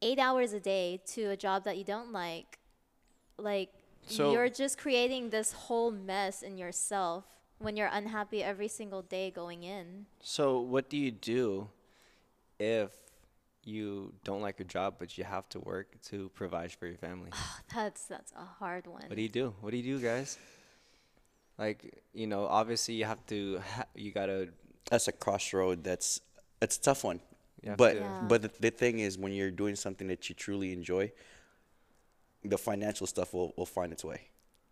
eight hours a day to a job that you don't like, like So- you're just creating this whole mess in yourself when you're unhappy every single day going in. So what do you do if you don't like your job, but you have to work to provide for your family? [sighs] Oh, that's that's a hard one. What do you do? What do you do, guys? Like, you know, obviously you have to, ha- you gotta, That's a crossroad. That's it's a tough one. You But to- Yeah. but the, the thing is, when you're doing something that you truly enjoy, the financial stuff will, will find its way.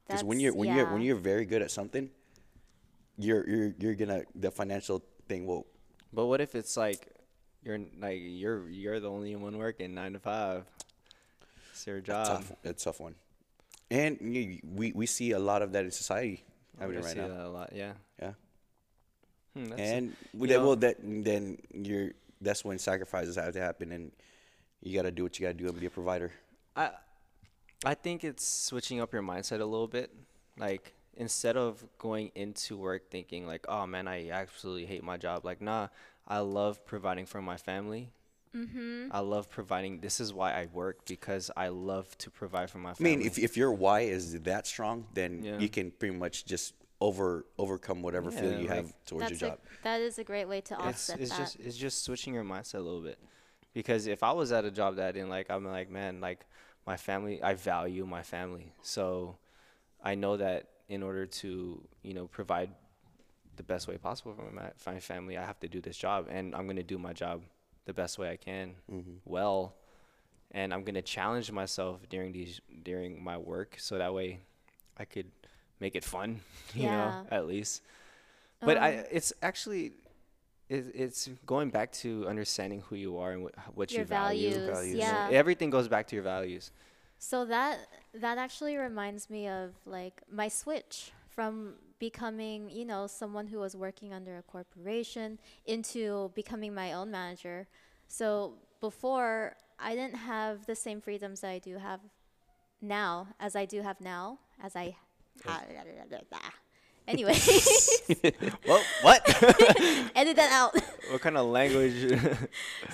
Because when you're That's- when you're when you're very good at something, you're you're you're gonna the financial thing will but what if it's like, you're like, you're, you're the only one working nine to five. It's your job. tough. It's a tough one. And you, we we see a lot of that in society I happening see right now. that a lot, yeah. Yeah. Hmm, and you that, know- well, that then you're that's when sacrifices have to happen, and you got to do what you got to do and be a provider. I I think it's switching up your mindset a little bit. Like instead of going into work thinking like, "Oh man, I absolutely hate my job." Like, nah, I love providing for my family. Mm-hmm. I love providing. This is why I work because I love to provide for my family. I mean, if if your why is that strong, then Yeah. you can pretty much just over overcome whatever feeling you like- have towards That's your a, job. that is a great way to it's, offset it's that. just it's just switching your mindset a little bit because if i was at a job that i didn't like i'm like man like my family i value my family. So i know that in order to you know provide the best way possible for my, my family i have to do this job and i'm going to do my job the best way i can well. And i'm going to challenge myself during these during my work so that way i could make it fun [laughs] you know at least. But I, Um, it's actually, it, it's going back to understanding who you are and what, what Your you value. values, Values. yeah. Everything goes back to your values. So that that actually reminds me of like my switch from becoming, you know, someone who was working under a corporation into becoming my own manager. So before I didn't have the same freedoms that I do have now as I do have now as I Anyway, [laughs] Well, what? [laughs] edit that out. [laughs] what kind of language?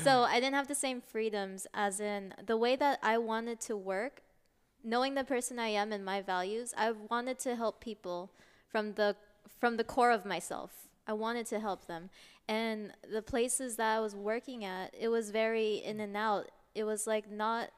so I didn't have the same freedoms as in the way that I wanted to work, knowing the person I am and my values, I wanted to help people from the from the core of myself. I wanted to help them. And the places that I was working at, it was very in and out. It was like not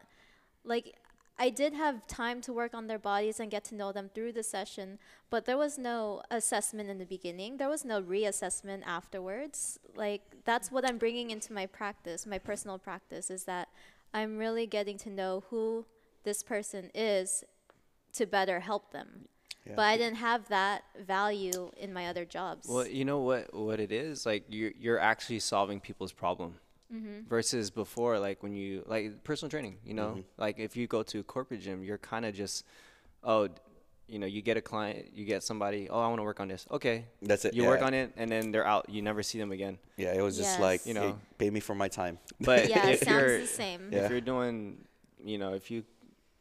like I did have time to work on their bodies and get to know them through the session, but there was no assessment in the beginning. There was no reassessment afterwards. Like that's what I'm bringing into my practice, my personal practice is that I'm really getting to know who this person is to better help them. Yeah. But I didn't have that value in my other jobs. well, you know what? What it is like you're you're actually solving people's problem. Mm-hmm. Versus before, like when you like personal training, you know, mm-hmm. like if you go to a corporate gym, you're kind of just, oh, you know, you get a client, you get somebody, oh, I want to work on this. Okay, That's it, You work on it, and then they're out. You never see them again. Yeah, it was just Yes. like You you know. know, pay me for my time. But [laughs] yeah, it if sounds you're the same. Yeah. if you're doing, you know, if you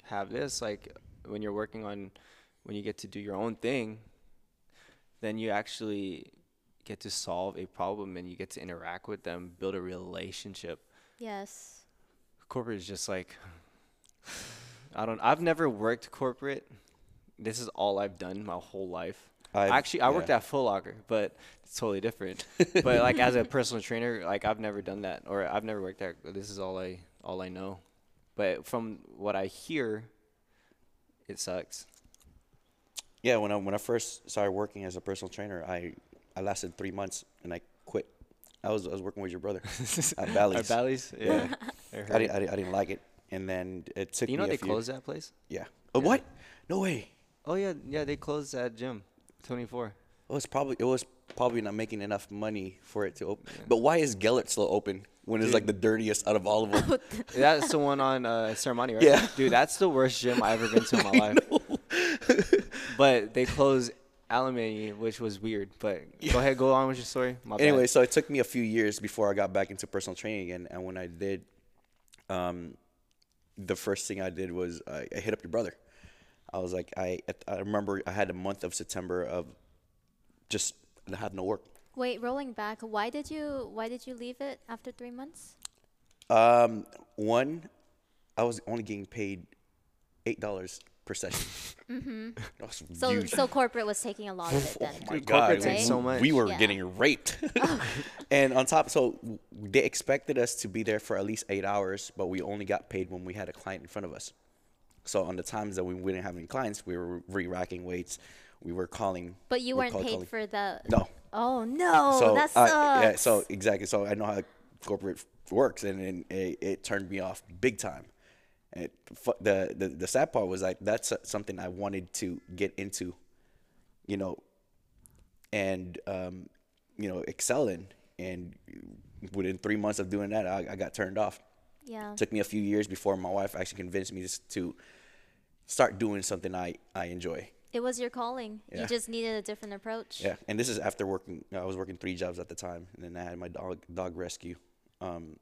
have this, like when you're working on, when you get to do your own thing, then you actually get to solve a problem and you get to interact with them, build a relationship. Yes. Corporate is just like, [sighs] I don't. I've never worked corporate. This is all I've done my whole life. I've- Actually, I worked at Foot Locker, but it's totally different. [laughs] but like as a personal trainer, like I've never done that, or I've never worked there. This is all I all I know. But from what I hear, it sucks. Yeah, when I when I first started working as a personal trainer, I I lasted three months and I quit. I was I was working with your brother [laughs] at Our Bally's. Bally's, yeah. I heard. I didn't, I didn't I didn't like it, and then it took you know me a they few- closed that place? Yeah. Oh, what? No way. Oh yeah, yeah. They closed that gym, 24. It was probably it was probably not making enough money for it to open. But why is Gellert still open when it's like the dirtiest out of all of them? [laughs] [laughs] That's the one on uh, Serramonte, right? Yeah. Dude, that's the worst gym I've ever been to in my life. but they closed Alemany, which was weird. But [laughs] go ahead, go on with your story. My bad. anyway, so it took me a few years before I got back into personal training again. And when I did, um, the first thing I did was I, I hit up your brother. I was like, I I remember I had a month of September of just I had no work. Wait, rolling back, why did you why did you leave it after three months? Um, one, I was only getting paid eight dollars per session. mm-hmm. [laughs] So so corporate was taking a lot of it then. my Dude, God, corporate takes we- so much. We were Yeah. getting raped. [laughs] [laughs] and on top, so they expected us to be there for at least eight hours, but we only got paid when we had a client in front of us. So on the times that we didn't have any clients, we were re-racking weights. We were calling. But you weren't cold paid calling. for the No. Oh no, so that I- sucks. yeah, so exactly. So I know how corporate works, and, and it, it turned me off big time. It, the, the the sad part was like that's something I wanted to get into, you know, and um, you know excel in. And within three months of doing that, I, I got turned off. yeah. took me a few years before my wife actually convinced me to, to start doing something I, I enjoy. It was your calling. Yeah. You just needed a different approach. Yeah, and this is after working. I was working three jobs at the time, and then I had my dog dog rescue um,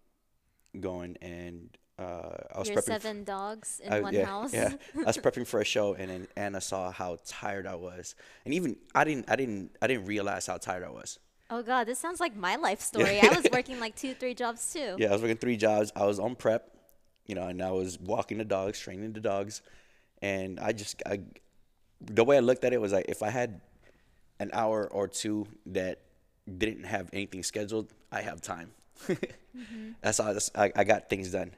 going, and uh, I was Your prepping. seven dogs in I- one yeah, house. yeah. I was [laughs] prepping for a show, and then Anna saw how tired I was, and even I didn't, I didn't, I didn't realize how tired I was. Oh god, this sounds like my life [laughs] story. I was working like two, three jobs too. [laughs] Yeah, I was working three jobs. I was on prep, you know, and I was walking the dogs, training the dogs, and I just, I, the way I looked at it was like if I had an hour or two that didn't have anything scheduled, I have time. That's how I, I got things done.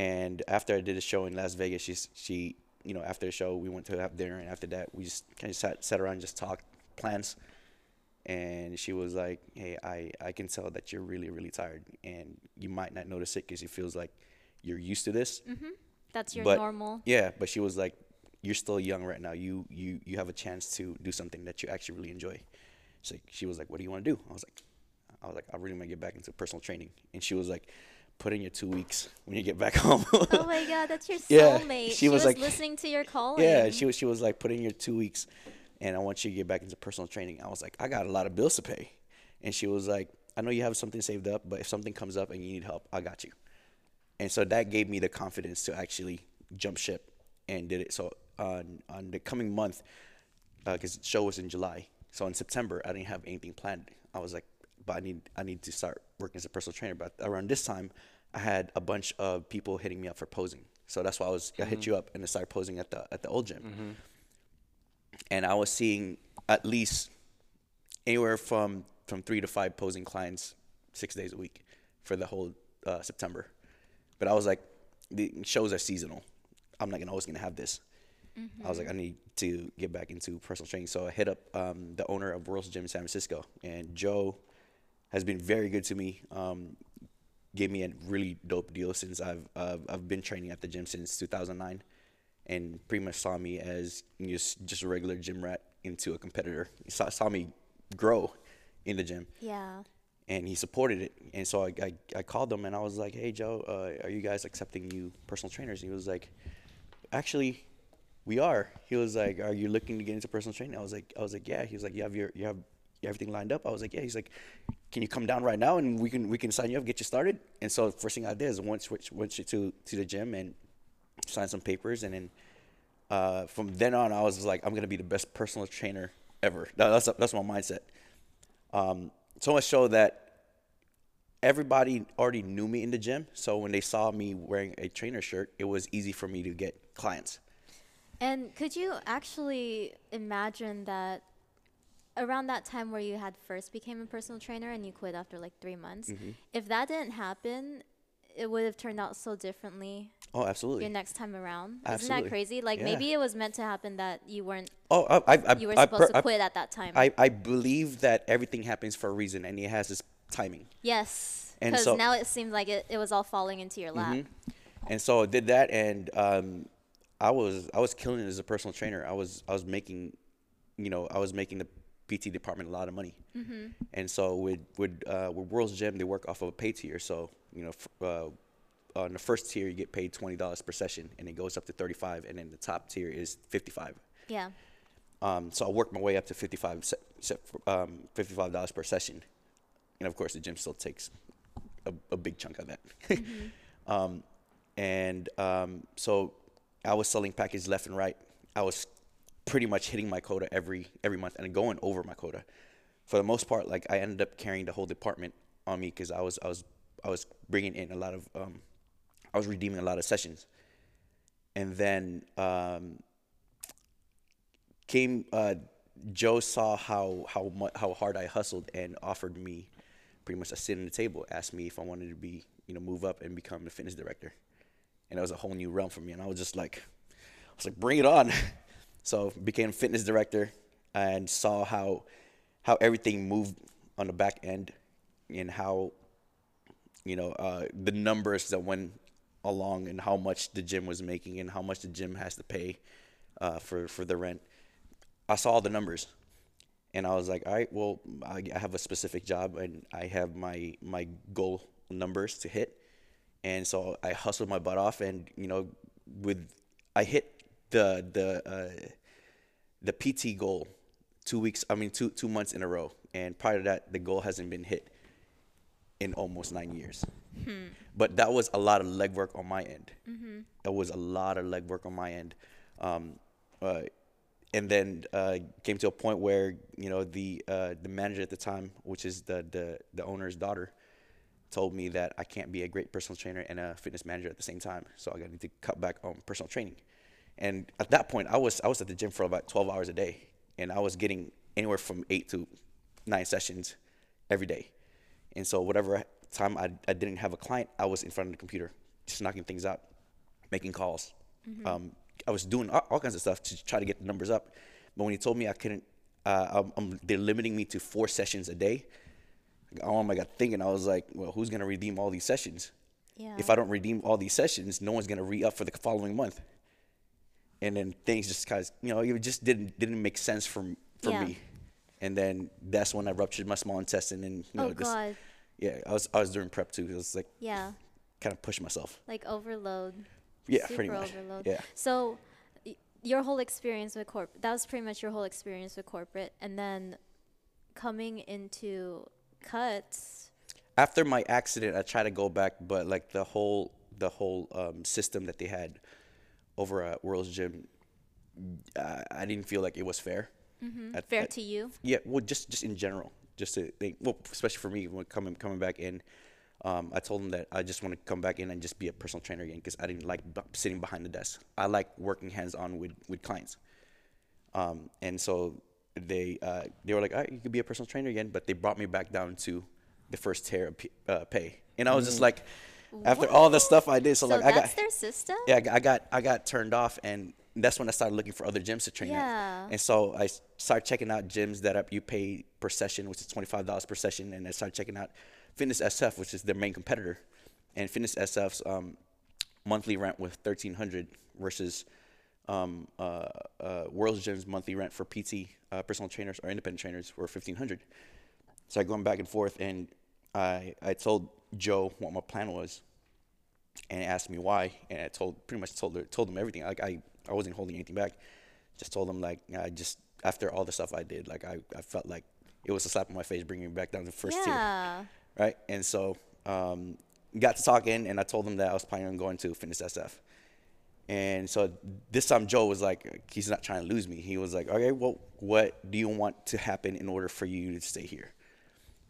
And after I did a show in Las Vegas, she's she, you know, after the show we went to have dinner, and after that we just kind of sat sat around and just talked plans. And she was like, "Hey, I I can tell that you're really really tired, and you might not notice it because it feels like you're used to this, mm-hmm. That's your but normal. yeah, but she was like, "You're still young right now. You you you have a chance to do something that you actually really enjoy." Like, she was like, "What do you want to do?" I was like, "I was like, I really want to get back into personal training." And she was like, "Put in your two weeks when you get back [laughs] home." Oh my god, that's your Yeah, soulmate. she she was was, like- listening to your calling. yeah, she was she was like, "Put in your two weeks, and I want you to get back into personal training." I was like, "I got a lot of bills to pay," and she was like, "I know you have something saved up, but if something comes up and you need help, I got you." And so that gave me the confidence to actually jump ship and did it. So on on the coming month, uh, because the show was in July, so in September I didn't have anything planned. I was like, but I need I need to start working as a personal trainer. But around this time, I had a bunch of people hitting me up for posing. So that's why I was I hit you up and I started posing at the at the old gym. And I was seeing at least anywhere from from three to five posing clients six days a week for the whole uh, September. But I was like, the shows are seasonal. I'm not gonna always gonna have this. I was like, I need to get back into personal training. So I hit up um, the owner of World's Gym in San Francisco, and Joe has been very good to me. Um, gave me a really dope deal since I've uh, I've been training at the gym since 2009, and pretty much saw me as just just a regular gym rat into a competitor. He saw, saw me grow in the gym Yeah. and he supported it. And so I, I, I called him and I was like, hey, Joe, uh, are you guys accepting new personal trainers? And he was like, actually, we are. He was like, are you looking to get into personal training? I was like, I was like, yeah. He was like, you have your, you have everything lined up. I was like, yeah. He's like, can you come down right now and we can, we can sign you up, get you started. And so first thing I did is went, switch, went to, to the gym and signed some papers. And then uh, from then on, I was like, I'm gonna be the best personal trainer ever. That's that's my mindset. Um, so much so that everybody already knew me in the gym. So when they saw me wearing a trainer shirt, it was easy for me to get clients. And could you actually imagine that around that time where you had first became a personal trainer and you quit after like three months, Mm-hmm. if that didn't happen, it would have turned out so differently Oh, absolutely. your next time around. Isn't that crazy? Like Yeah. maybe it was meant to happen that you weren't Oh, I, I, you were I, supposed to quit at that time. I, I believe that everything happens for a reason, and it has its timing. yes. And Because so- Mm-hmm. now it seems like it, it was all falling into your lap. and so I did that, and um, I was I was killing it as a personal trainer. I was I was making, you know, I was making the PT department a lot of money. And so with with uh, with World's Gym, they work off of a pay tier. So you know, f- uh, on the first tier, you get paid twenty dollars per session, and it goes up to thirty five, and then the top tier is fifty five. Yeah. Um, so I worked my way up to 55 se- se- um, $55 per session. And of course, the gym still takes a, a big chunk of that. [laughs] um, and um, so I was selling packages left and right. I was pretty much hitting my quota every every month and going over my quota. For the most part, like I ended up carrying the whole department on me because I was I was I was bringing in a lot of um, I was redeeming a lot of sessions. And then um, came uh, Joe saw how how how hard I hustled and offered me pretty much a seat at the table. Asked me if I wanted to be you know move up and become the fitness director, and that was a whole new realm for me. And I was just like, I was like, bring it on. [laughs] so became fitness director and saw how how everything moved on the back end and how you know uh, the numbers that went along and how much the gym was making and how much the gym has to pay uh, for for the rent. I saw all the numbers, and I was like, all right, well, I, I have a specific job and I have my my goal numbers to hit, and so I hustled my butt off, and you know, with I hit the the uh, the PT goal two weeks. I mean, two two months in a row, and prior to that, the goal hasn't been hit in almost nine years. But that was a lot of legwork on my end. That was a lot of legwork on my end. Um, uh, and then uh, came to a point where you know the uh, the manager at the time, which is the, the the owner's daughter, told me that I can't be a great personal trainer and a fitness manager at the same time. So I got to cut back on personal training. And at that point, I was I was at the gym for about 12 hours a day, and I was getting anywhere from eight to nine sessions every day. And so whatever time I, I didn't have a client, I was in front of the computer, just knocking things out, making calls. Um, I was doing all, all kinds of stuff to try to get the numbers up. But when he told me I couldn't, uh, um, um, they're limiting me to four sessions a day. Oh my God, thinking I was like, well, who's gonna redeem all these sessions? Yeah. If I don't redeem all these sessions, no one's gonna re up for the following month. And then things just kind of, you know, it just didn't didn't make sense for for Yeah. me. And then that's when I ruptured my small intestine, and you know, oh this, God. yeah, I was I was doing prep too. It was like Yeah. kind of push myself. Like overload. Yeah, Super pretty much. overload. Yeah. So y- your whole experience with corp that was pretty much your whole experience with corporate and then coming into cuts After my accident, I tried to go back, but like the whole the whole um, system that they had over at World's Gym, I, I didn't feel like it was fair. At- fair at- to you. Yeah, well, just just in general, just to think. Well, especially for me, when coming coming back in, um, I told them that I just want to come back in and just be a personal trainer again because I didn't like b- sitting behind the desk. I like working hands on with with clients. Um, and so they uh, they were like, all right, you could be a personal trainer again, but they brought me back down to the first tier of p- uh, pay, and I was just like, after all the stuff I did, so, So like I got their system? yeah, I got- I got turned off, and that's when I started looking for other gyms to train Yeah. at. And so I started checking out gyms that up you pay per session, which is twenty five dollars per session, and I started checking out Fitness SF, which is their main competitor, and Fitness SF's um, monthly rent was thirteen hundred versus um, uh, uh, World's Gym's monthly rent for PT uh, personal trainers or independent trainers were fifteen hundred. So I going back and forth, and I I told Joe what my plan was, and asked me why, and I told pretty much told her told him everything. Like I I wasn't holding anything back. Just told him like I just after all the stuff I did, like I, I felt like it was a slap in my face bringing me back down to first tier yeah. right? And so um, got to talking, and I told him that I was planning on going to Fitness SF. And so this time Joe was like, he's not trying to lose me. He was like, okay, well, what do you want to happen in order for you to stay here?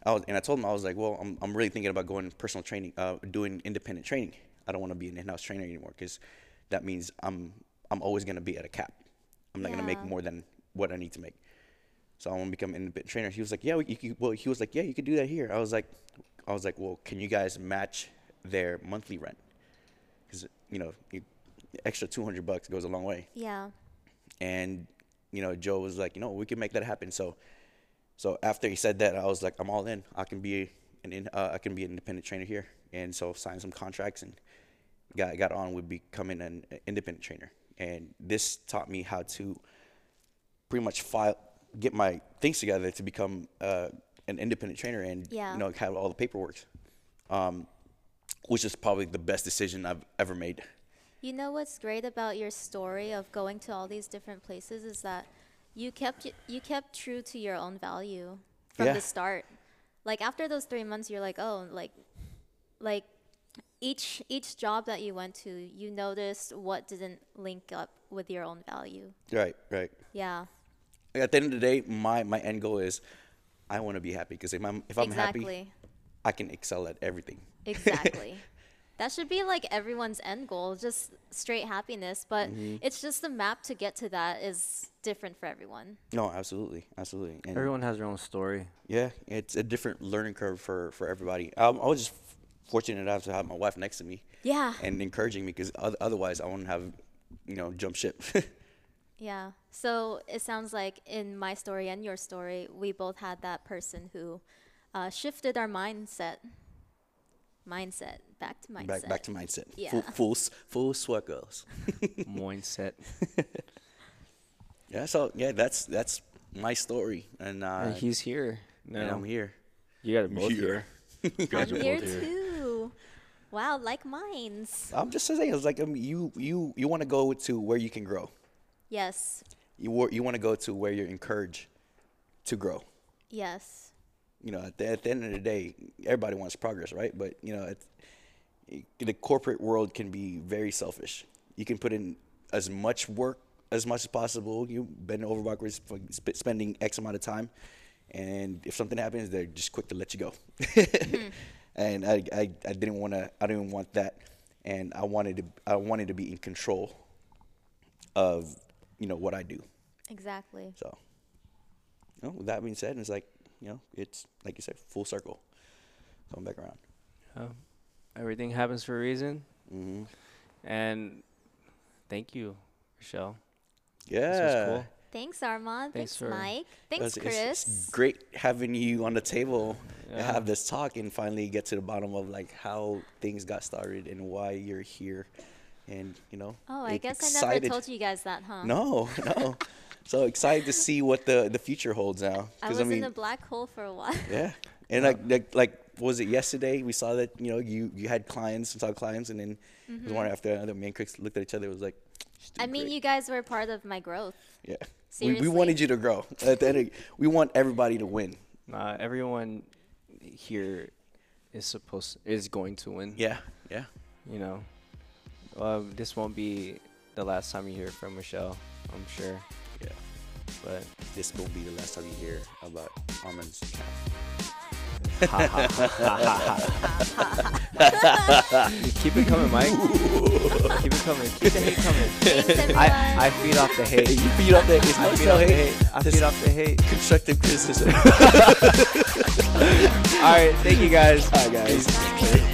I was, and I told him I was like, well, I'm, I'm really thinking about going personal training, uh, doing independent training. I don't want to be an in-house trainer anymore because that means I'm I'm always gonna be at a cap. I'm not gonna make more than what I need to make. So I want to become an independent trainer. He was like, yeah, you could, well, he was like, yeah, you could do that here. I was like, I was like, well, can you guys match their monthly rent? Because you know, you, extra 200 bucks goes a long way. Yeah. And you know, Joe was like, you know, we can make that happen. So, so after he said that, I was like, I'm all in. I can be an in, uh, I can be an independent trainer here. And so signed some contracts and got got on with becoming an independent trainer. And this taught me how to pretty much file get my things together to become uh, an independent trainer and Yeah. you know have all the paperwork. Um, which is probably the best decision I've ever made. You know what's great about your story of going to all these different places is that you kept you kept true to your own value from Yeah. the start. Like after those 3 months you're like, "Oh, like like each each job that you went to, you noticed what didn't link up with your own value." Right, right. Yeah. at the end of the day, my, my end goal is I want to be happy because if I'm if I'm exactly. happy, I can excel at everything. [laughs] Exactly. That should be like everyone's end goal, just straight happiness. But Mm-hmm. it's just the map to get to that is different for everyone. No, absolutely, absolutely. And Everyone has their own story. yeah, it's a different learning curve for for everybody. Um, I was just fortunate enough to have my wife next to me Yeah. and encouraging me because otherwise I wouldn't have, you know, jump ship. [laughs] Yeah. So it sounds like in my story and your story, we both had that person who uh, shifted our mindset. Mindset. Back to mindset. back back to mindset. Yeah. Full full s- full swirls. [laughs] Mindset. Yeah. So yeah, that's that's my story, and uh, And he's here. No, and I'm here. You got it both Here. here. [laughs] You guys I'm are here both too. Wow, like minds. I'm just saying, it's like um, you you you want to go to where you can grow. Yes. You wa- you want to go to where you're encouraged to grow. Yes. You know, at the, at the end of the day, everybody wants progress, right? But you know, it's, the corporate world can be very selfish. You can put in as much work as much as possible. You bend over backwards, for sp- spending X amount of time, and if something happens, they're just quick to let you go. Mm-hmm. [laughs] And I, I, I didn't want to. I didn't want that, and I wanted to. I wanted to be in control of, you know, what I do. Exactly. So, you know, with that being said, it's like, you know, it's like you said, full circle. Coming back around. Um, everything happens for a reason. hmm And thank you, Rochelle. Yeah. This was cool. Thanks, Armand. Thanks Thanks, Mike. Thanks, It's- Chris. It's, it's great having you on the table and Yeah. have this talk and finally get to the bottom of like how things got started and why you're here. And, you know, oh, I like, guess I never excited- told you guys that, huh? No, [laughs] no. So excited to see what the, the future holds now. I was mean, in a black hole for a while. Yeah, [laughs] and like, like like was it yesterday? We saw that you know you you had clients and saw clients, and then the one after another. Me and Chris looked at each other. It was like, Mm-hmm. I mean, great." you guys were part of my growth. Yeah, we, we wanted you to grow. [laughs] At the end, of, we want everybody to win. Uh, everyone here is supposed is going to win. Yeah, yeah. You know, uh, this won't be the last time you hear from Michelle. I'm sure, Yeah. But This will be the last time you hear about Armin's account. [laughs] keep it coming, Mike. keep it coming. Keep the hate coming. I, I feed off the hate. you feed off the it's I feed so off the hate. hate. I Just feed off the hate. constructive criticism. [laughs] All right, thank you guys. Hi guys. Bye.